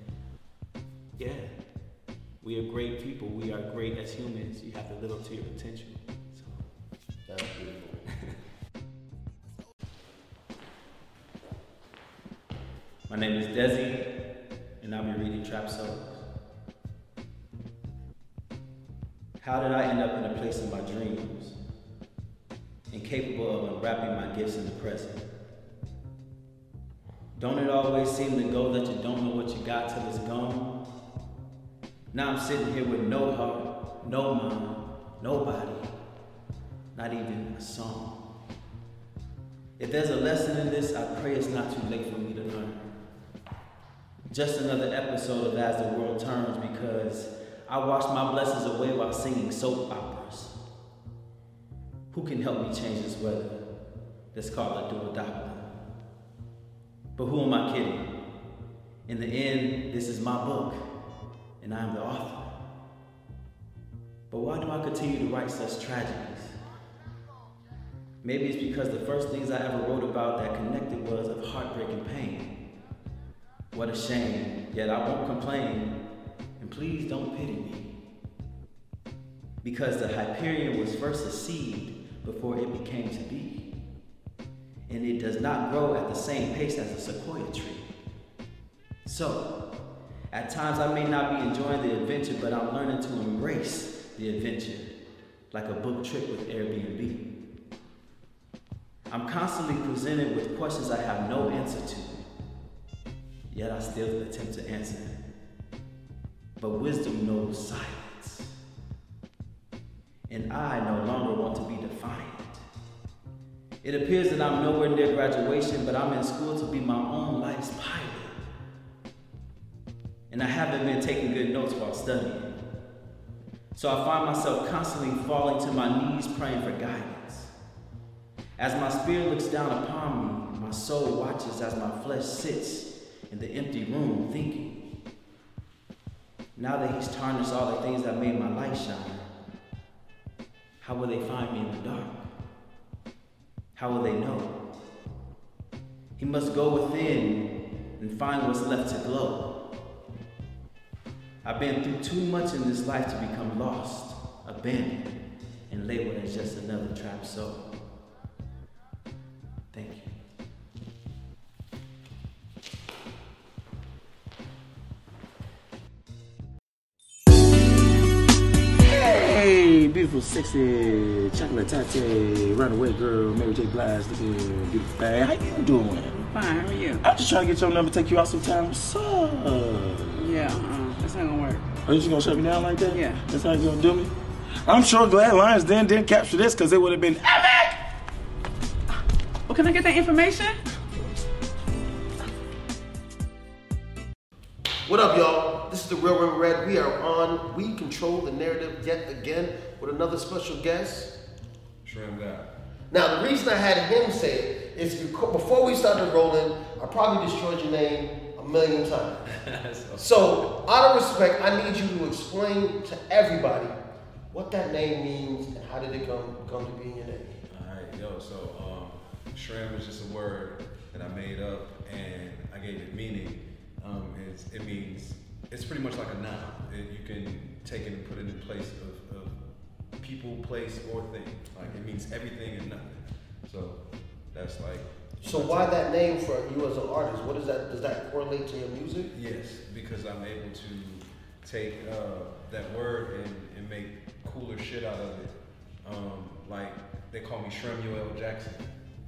yeah, we are great people. We are great as humans. You have to live up to your potential. So. That's beautiful. My name is Desi, and I'll be reading Trap Souls. How did I end up in a place in my dreams, incapable of unwrapping my gifts in the present? Don't it always seem to go that you don't know what you got till it's gone? Now I'm sitting here with no heart, no mind, nobody, not even a song. If there's a lesson in this, I pray it's not too late for me. Just another episode of As the World Turns because I washed my blessings away while singing soap operas. Who can help me change this weather? Let's call it duodoppler. But who am I kidding? In the end, this is my book, and I am the author. But why do I continue to write such tragedies? Maybe it's because the first things I ever wrote about that connected was of heartbreak and pain. What a shame, yet I won't complain, and please don't pity me. Because the Hyperion was first a seed before it became to be. And it does not grow at the same pace as a sequoia tree. So, at times I may not be enjoying the adventure, but I'm learning to embrace the adventure like a book trip with Airbnb. I'm constantly presented with questions I have no answer to yet I still attempt to answer. them, But wisdom knows silence. And I no longer want to be defiant. It appears that I'm nowhere near graduation, but I'm in school to be my own life's pilot. And I haven't been taking good notes while studying. So I find myself constantly falling to my knees praying for guidance. As my spirit looks down upon me, my soul watches as my flesh sits in the empty room thinking. Now that he's tarnished all the things that made my light shine, how will they find me in the dark? How will they know? He must go within and find what's left to glow. I've been through too much in this life to become lost, abandoned, and labeled as just another trapped soul. Beautiful, sexy, chocolate tatte, runaway girl, Mary J. Blige, looking beautiful thing. How you doing? Fine, how are you? I'm just trying to get your number, take you out sometime. What's up? Yeah, uh, that's not gonna work. Are you just gonna shut me down like that? Yeah. That's how you gonna do me? I'm sure Glad Lions Den didn't capture this because it would have been epic! Well, can I get that information? What up, y'all? This is the Real Rim Red. We are on We Control the Narrative yet again with another special guest. God. Now, the reason I had him say it is because before we started rolling, I probably destroyed your name a million times. [laughs] so, out of respect, I need you to explain to everybody what that name means and how did it come come to be in your name? Alright, yo, so um, shrimp is just a word that I made up and I gave it meaning. Um, it means, it's pretty much like a noun. It, you can take it and put it in place of, of people, place, or thing. Like it means everything and nothing. So that's like. So why that name for you as an artist? What is that? Does that correlate to your music? Yes, because I'm able to take uh, that word and, and make cooler shit out of it. Um, like they call me Shremuel Jackson,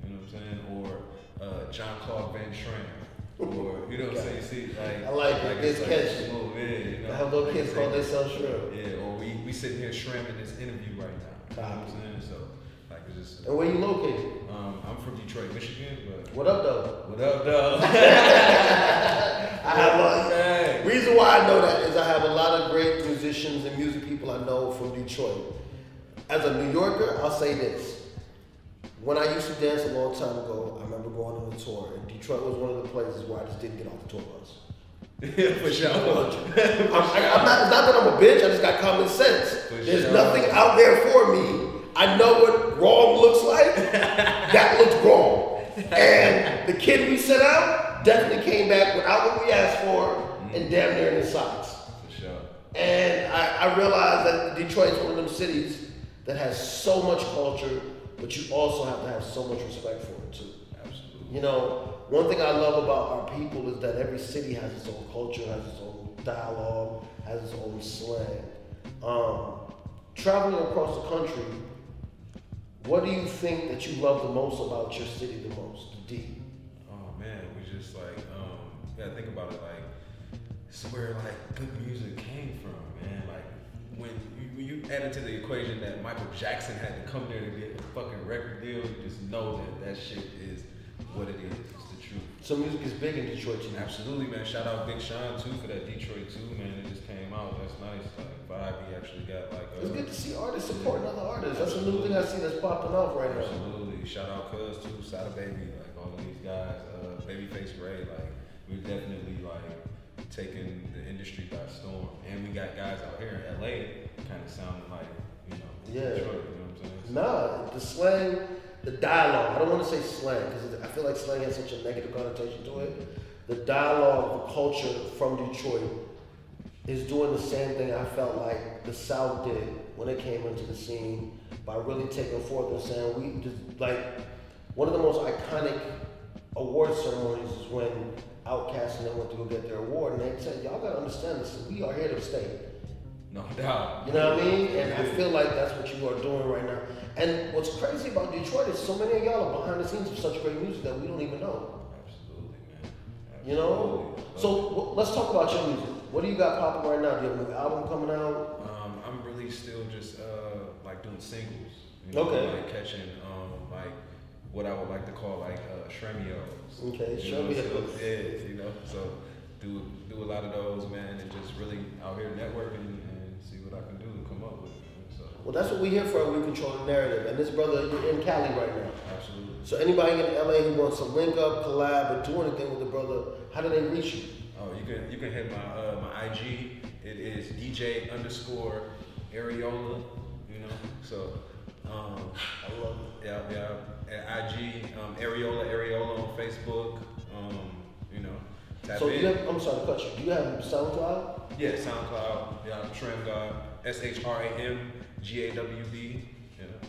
you know what I'm saying, or uh, John Claude Van Shram, or you know what I'm saying. See, like I like it. it's It's like catchy. smooth, yeah, you know. I have little like kids call themselves shrimp. Yeah, or we we sitting here shrimping this interview right now. You know what I'm saying? So like it's just. And where you located? Um, I'm from Detroit, Michigan, but What up, though? what up, though? [laughs] [laughs] I have a Hey. reason why I know that is I have a lot of great musicians and music people I know from Detroit. As a New Yorker, I'll say this. When I used to dance a long time ago, I remember going on a tour, and Detroit was one of the places where I just didn't get off the tour bus. [laughs] for sure. [laughs] I'm, I'm not, it's not that I'm a bitch, I just got common sense. For There's sure. nothing out there for me. I know what wrong looks like. [laughs] that looks wrong. And the kid we sent out definitely came back without what we asked for and mm. damn near in the socks. For sure. And I, I realized that Detroit is one of them cities that has so much culture, but you also have to have so much respect for it too. Absolutely. You know, one thing I love about our people is that every city has its own culture, has its own dialogue, has its own slang. Um, traveling across the country, what do you think that you love the most about your city the most? The D. Oh man, we just like um yeah, think about it like it's where like good music came from, man. Like when you, when you add into the equation that Michael Jackson had to come there to get a fucking record deal, you just know that that shit is what it is. It's. So music is big in Detroit too. Absolutely, man. Shout out Big Sean too for that Detroit too, man. It just came out. That's nice. Like vibe, he actually got like. It's uh, good to see artists supporting other artists. That's a new thing I see that's popping off right now. Absolutely. Shout out Cuz too, Sada Baby, like all of these guys, uh, Babyface Ray, like we're definitely like taking the industry by storm. And we got guys out here in LA kind of sounding like, you know, Yeah. Detroit, you know what I'm saying? Nah, the slang, the dialogue. I don't want to say slang because I feel like slang has such a negative connotation to it. The dialogue, the culture from Detroit is doing the same thing I felt like the South did when it came into the scene by really taking forth and saying we just like one of the most iconic award ceremonies is when Outkast and them went to go get their award and they said, Y'all gotta understand this, we are here to stay. No doubt. You know what I mean? And I feel like that's what you are doing right now. And what's crazy about Detroit is so many of y'all are behind the scenes of such great music that we don't even know. Absolutely, man. You know? Absolutely. So w- let's talk about your music. What do you got popping right now? Do you have a new album coming out? Um, I'm really still just uh, like doing singles. You know, Okay. Like catching um, like what I would like to call like uh, shremios. Okay, You know, shremios. so, yeah, you know, so do do a lot of those, man, and just really out here networking Well, that's what we're here for. We control the narrative. And this brother, you're in Cali right now. absolutely. So anybody in LA who wants to link up, collab, or do anything with the brother, how do they reach you? Oh, you can you can hit my uh, my IG. It is DJ underscore Areola. You know, so um, I love it. Yeah, yeah. At IG, um, Areola, Areola on Facebook. Um, you know, So you have, I'm sorry to cut you. Do you have SoundCloud? yeah, SoundCloud. Yeah, Shram God. S H R A M G A W D. You know,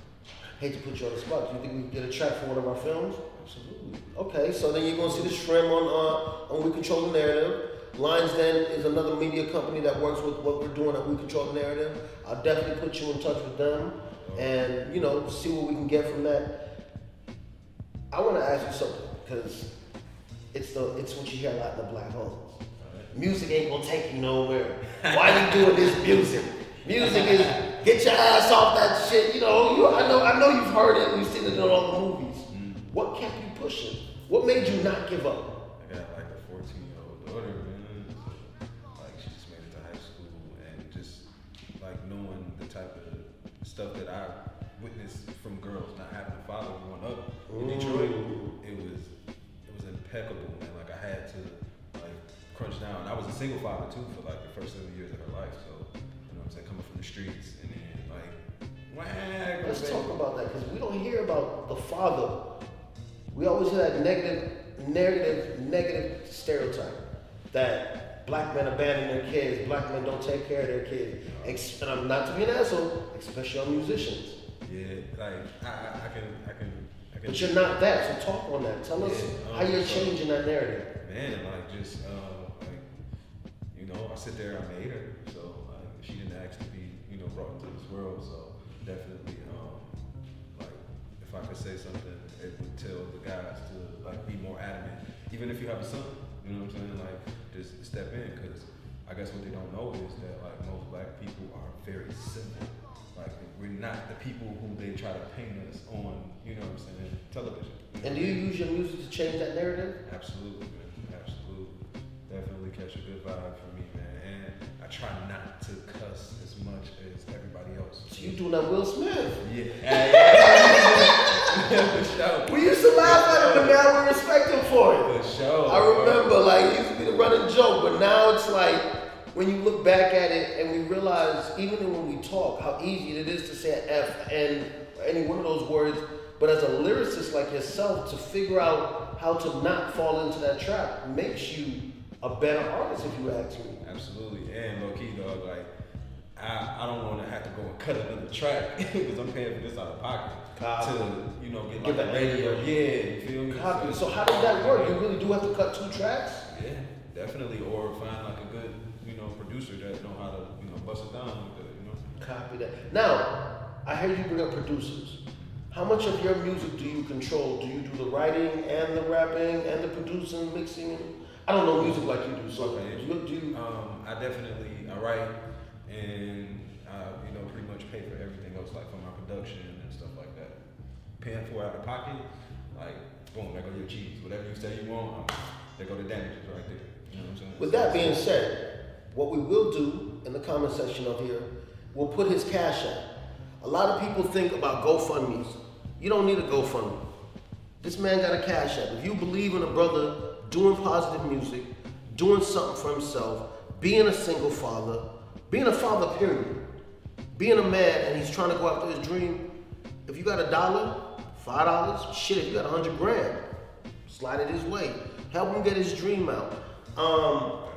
Hate to put you on the spot. Do you think we can get a track for one of our films? absolutely. Okay, so then you're gonna see the Shrimp on uh, on We Control the Narrative. Lions Den is another media company that works with what we're doing at We Control the Narrative. I'll definitely put you in touch with them, and you know see what we can get from that. I want to ask you something because it's the it's what you hear a lot in the black homes. Music ain't gonna take you nowhere. Why you doing this music? Music is get your ass off that shit. You know, you, I know, I know you've heard it. We've seen it in all the movies. Mm. What kept you pushing? What made you not give up? I got like a 14 year old daughter, man. Like she just made it to high school, and just like knowing the type of stuff that I witnessed from girls not having a father growing up in Detroit, it it was impeccable, man. Like I had to like crunch down. I was a single father too for like the first seven years of her life, so you know what I'm saying, coming from the streets, and then like Whack, Let's baby. talk about that because we don't hear about the father. We always hear that negative, negative, negative stereotype that black men abandon their kids, black men don't take care of their kids. Ex- and I'm not to be an asshole, especially on musicians. Yeah, like I, I, I can, I can, I can. But you're not that, so talk on that. Tell us Yeah, how um, you're so- changing that narrative. Man, like just uh, like you know, I sit there, I made her, so like she didn't ask to be, you know, brought into this world. So definitely, um, like if I could say something, it would tell the guys to like be more adamant, even if you have a son. You know what I'm saying? Like just step in, because I guess what they don't know is that like most black people are very simple. Like we're not the people who they try to paint us on, you know what I'm saying, television. And do you use your music to change that narrative? Absolutely, man. Absolutely. Definitely catch a good vibe for me, man. And I try not to cuss as much as everybody else. So you doing that Will Smith? Yeah. [laughs] For sure. We used to laugh at him, but now we respect him for it. For sure. I remember, like, he used to be the running joke, but now it's like, when you look back at it and we realize, even when we talk, how easy it is to say an F and any one of those words, but as a lyricist like yourself, to figure out how to not fall into that trap makes you a better artist, if you ask me. Absolutely. And low key, dog, like, I, I don't want to have to go and cut another track [laughs] because I'm paying for this out of pocket. Copy. To, you know, get Get like that radio. radio. Yeah, you feel me? Copy. So how does that work? You really do have to cut two tracks? Yeah, definitely. Or find like a good, you know, producer that know how to, you know, bust it down with it, you know? Copy that. Now, I heard you bring up producers. How much of your music do you control? Do you do the writing and the rapping and the producing, mixing? I don't know music like you do, so Okay. do you, do you Um, I definitely I write and I you know pretty much pay for everything else like for my production and stuff like that. Paying for it out of pocket, like boom, there go your cheese. Whatever you say you want, um, there go the damages right there. You know what I'm saying? With that being said, what we will do in the comment section of here, we'll put his cash app. A lot of people think about GoFundMe's. You don't need a GoFundMe. This man got a cash app. If you believe in a brother doing positive music, doing something for himself, being a single father, being a father, period, being a man, and he's trying to go after his dream, if you got a dollar, five dollars, shit, if you got a hundred grand, slide it his way. Help him get his dream out. Um,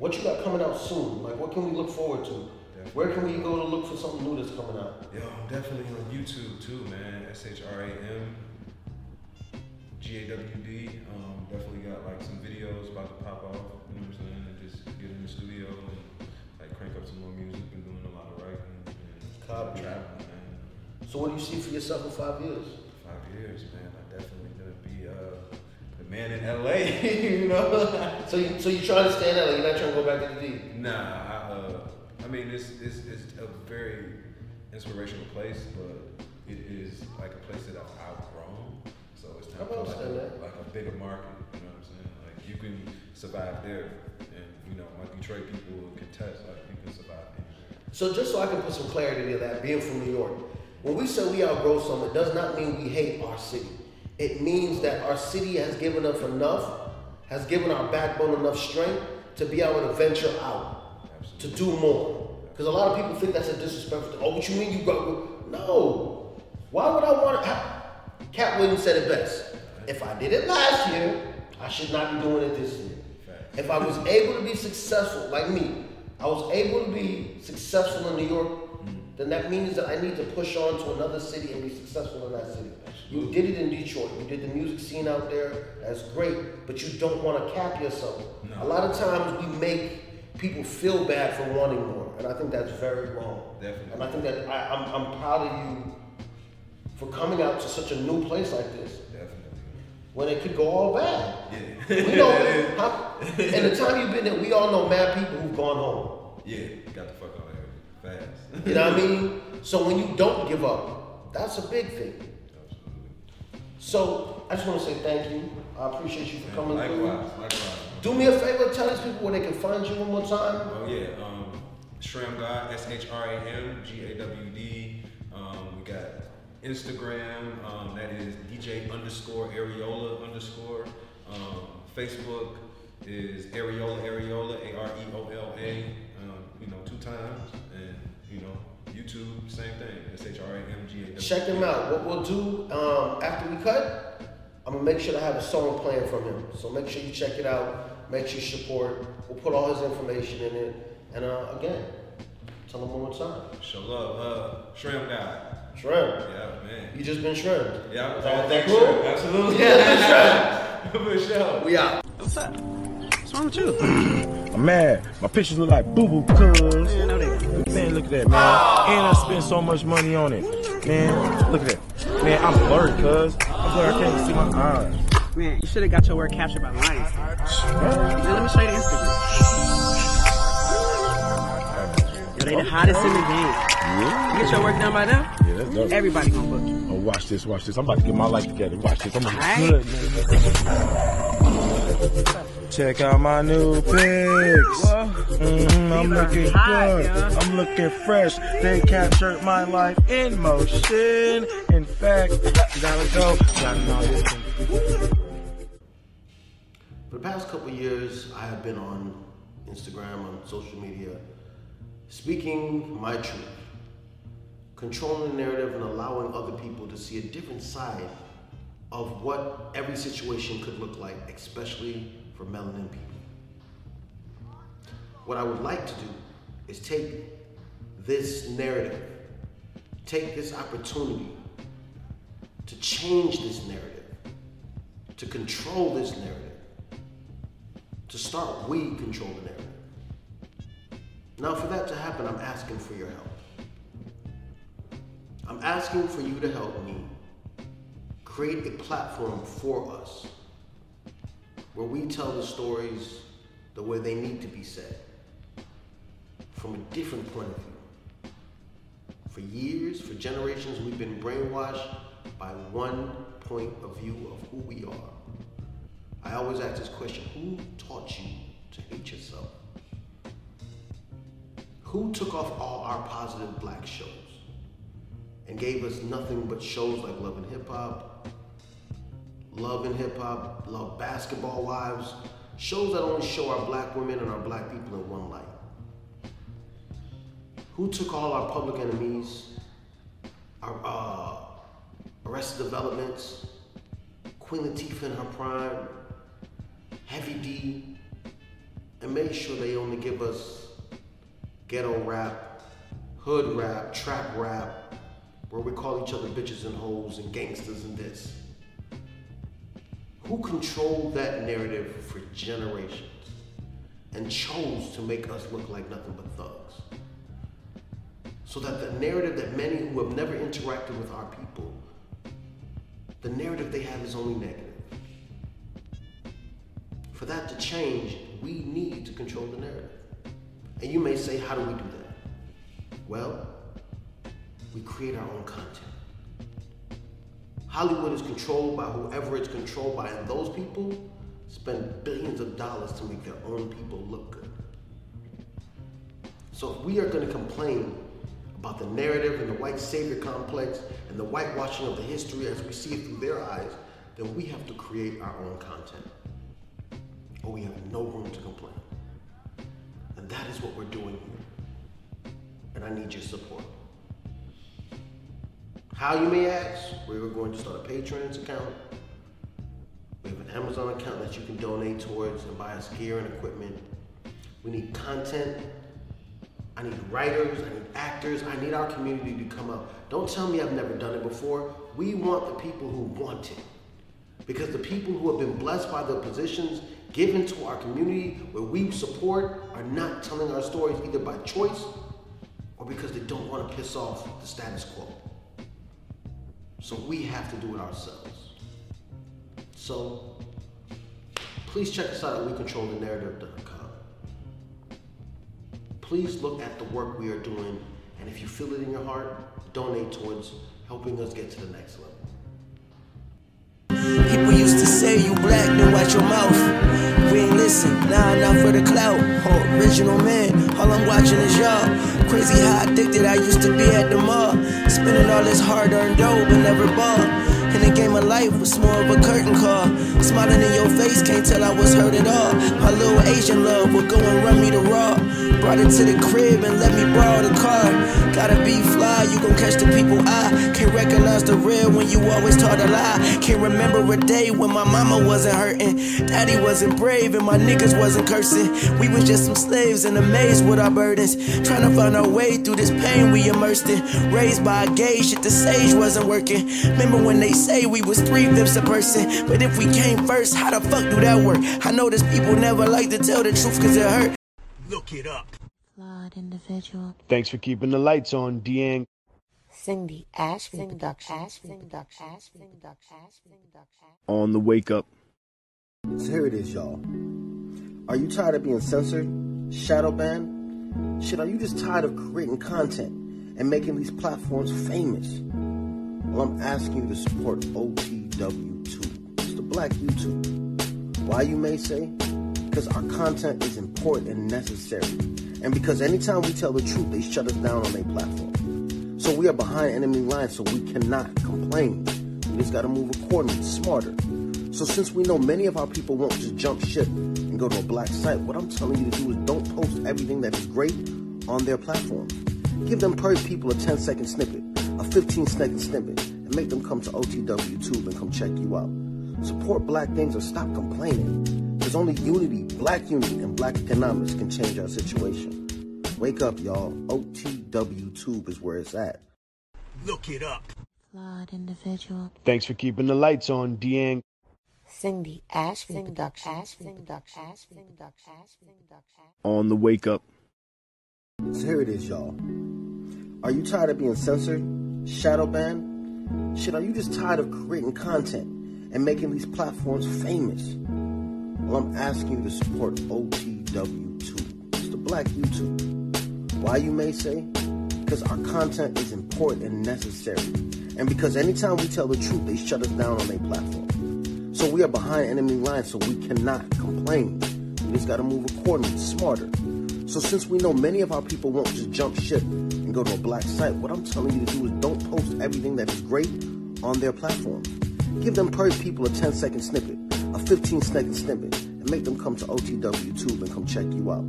what you got coming out soon? Like, what can we look forward to? Where can we go to look for something new that's coming out? Yo, I'm definitely on YouTube too, man. S H R A M G A W D. Um, definitely got like some videos about to pop off. You know what I'm saying? And just get in the studio and like crank up some more music. Been doing a lot of writing and Copy. traveling, man. So, what do you see for yourself in five years? Five years, man. Man in LA. [laughs] you know? So, you, so you trying to stay in LA? You're not trying to go back to the D? Nah, I, uh, I mean, it's, it's, it's a very inspirational place, but it is like a place that I've outgrown. So it's time for like a, like a bigger market. You know what I'm saying? Like you can survive there, and you know, my Detroit people can test like you can survive anywhere. So, just so I can put some clarity to that, being from New York, when we say we outgrow something, it does not mean we hate our city. It means that our city has given us enough, has given our backbone enough strength to be able to venture out, to do more. Because a lot of people think that's a disrespectful thing. Oh, what you mean you go? No. Why would I want to? Katt Williams said it best. If I did it last year, I should not be doing it this year. If I was able to be successful, like me, I was able to be successful in New York, then that means that I need to push on to another city and be successful in that city. You did it in Detroit. You did the music scene out there. That's great, but you don't want to cap yourself. A lot of times we make people feel bad for wanting more, and I think that's very wrong. Definitely. And I think that I, I'm, I'm proud of you for coming out to such a new place like this Definitely. when it could go all bad. Yeah. We know, [laughs] how, in the time you've been there, we all know mad people who've gone home. Yeah, got the fuck out of here fast. You know what I [laughs] mean? So when you don't give up, that's a big thing. So I just want to say thank you. I appreciate you for coming through. Likewise, likewise. Do me a favor, tell these people where they can find you one more time. Oh yeah, um, Shram God, S H R A M G A W D. Um, we got Instagram, um, that is DJ underscore Areola underscore. Um, Facebook is Areola Areola A R E O L A. Um, you know, two times, and you know, YouTube, same thing. S H R A M G A W. Check him out. What we'll do um, after we cut, I'm gonna make sure to have a song playing from him. So make sure you check it out. Make sure you support. We'll put all his information in it. And uh, again, tell him one more time. Show love, uh, Shrimp guy. Shrimp. Yeah, man. You just been shrimmed. Yeah, Is that, that cool? Shrimp. Absolutely. Yeah, [laughs] For sure. We out. What's up? What's wrong with you? [clears throat] I'm mad. My pictures look like boo boo cuz. Man, no, they don't. Man, look at that, man. And I spent so much money on it. Man, look at that. Man, I'm blurry, cuz. I'm blurry. I can't see my eyes. Man, you should have got your work captured by lions. Man, let me show you the Instagram. Yo, they the hottest in the game. Yeah? You get your work done by them, Yeah, that's dope. everybody gonna book you. Oh, watch this, watch this. I'm about to get my life together. Watch this. I'm gonna Alright. look good, man. Check out my new pics. Mhm, I'm looking good. I'm looking fresh. They captured my life in motion. In fact, you gotta go. Gotta know. For the past couple years, I have been on Instagram, on social media, speaking my truth, controlling the narrative and allowing other people to see a different side of what every situation could look like, especially for melanin people. What I would like to do is take this narrative, take this opportunity to change this narrative, to control this narrative to start we control the narrative. Now, for that to happen, I'm asking for your help. I'm asking for you to help me create a platform for us where we tell the stories the way they need to be said from a different point of view. For years, for generations, we've been brainwashed by one point of view of who we are. I always ask this question Who taught you to hate yourself? Who took off all our positive black shows and gave us nothing but shows like Love and Hip Hop, Love and Hip Hop, Love Basketball Wives, shows that only show our black women and our black people in one light? Who took all our public enemies, our uh, Arrested Developments, Queen Latifah in her prime, Heavy D, and made sure they only give us ghetto rap, hood rap, trap rap, where we call each other bitches and hoes and gangsters and this. Who controlled that narrative for generations and chose to make us look like nothing but thugs? So that the narrative that many who have never interacted with our people, the narrative they have is only negative. For that to change, we need to control the narrative. And you may say, how do we do that? Well, we create our own content. Hollywood is controlled by whoever it's controlled by, and those people spend billions of dollars to make their own people look good. So if we are going to complain about the narrative and the white savior complex and the whitewashing of the history as we see it through their eyes, then we have to create our own content. Or we have no room to complain. And that is what we're doing here. And I need your support. How you may ask, we're going to start a Patreon account. We have an Amazon account that you can donate towards and buy us gear and equipment. We need content. I need writers, I need actors, I need our community to come up. Don't tell me I've never done it before. We want the people who want it. Because the people who have been blessed by the positions given to our community where we support are not telling our stories either by choice or because they don't want to piss off the status quo. So we have to do it ourselves. So please check us out at WeControlTheNarrative.com. Please look at the work we are doing, and if you feel it in your heart, donate towards helping us get to the next level. People used to say you black, then watch your mouth. We ain't listen, nah, not for the clout. Original man, all I'm watching is y'all. Crazy how addicted I used to be at the mall. Spending all this hard earned dough, but never bought. In the game of life was more of a curtain call. Smiling in your face, can't tell I was hurt at all. My little Asian love would go and run me the raw. Brought it to the crib and let me borrow the car. Gotta be fly, you gon' catch the people eye. Can't recognize the real when you always taught a lie. Can't remember a day when my mama wasn't hurting. Daddy wasn't brave and my niggas wasn't cursing. We was just some slaves in a maze with our burdens. Trying to find our way through this pain we immersed in. Raised by a gay shit, the sage wasn't working. Remember when they say we was three fifths a person? But if we came first, how the fuck do that work? I know this people never like to tell the truth cause it hurt. Look it up. Flawed individual. Thanks for keeping the lights on, Deang. Cindy Ashby Production. On the wake up. So here it is, y'all. Are you tired of being censored, shadow banned? Shit, are you just tired of creating content and making these platforms famous? Well, I'm asking you to support OTW Tube. It's the black YouTube. Why, you may say? Because our content is important and necessary. And because anytime we tell the truth, they shut us down on their platform. So we are behind enemy lines, so we cannot complain. We just gotta move accordingly, smarter. So since we know many of our people won't just jump ship and go to a black site, what I'm telling you to do is don't post everything that is great on their platform. Give them per people a 10 second snippet, a 15 second snippet, and make them come to OTW Tube and come check you out. Support black things or stop complaining. There's only unity, black unity, and black economics can change our situation. Wake up, y'all. OTW Tube is where it's at. Look it up. Flawed individual. Thanks for keeping the lights on, Deang. Cindy Ashby Production. On the wake up. So here it is, y'all. Are you tired of being censored, shadow banned? Shit, are you just tired of creating content and making these platforms famous? Well, I'm asking you to support OTW Tube. It's the black YouTube. Why, you may say? Because our content is important and necessary. And because anytime we tell the truth, they shut us down on their platform. So we are behind enemy lines, so we cannot complain. We just gotta move accordingly, smarter. So since we know many of our people won't just jump ship and go to a black site, what I'm telling you to do is don't post everything that is great on their platform. Give them per people a 10 second snippet, a 15 second snippet, and make them come to OTW Tube and come check you out.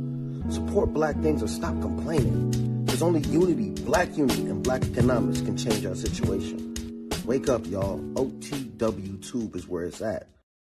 Support black things or stop complaining. There's only unity, black unity, and black economics can change our situation. Wake up, y'all. OTW Tube is where it's at.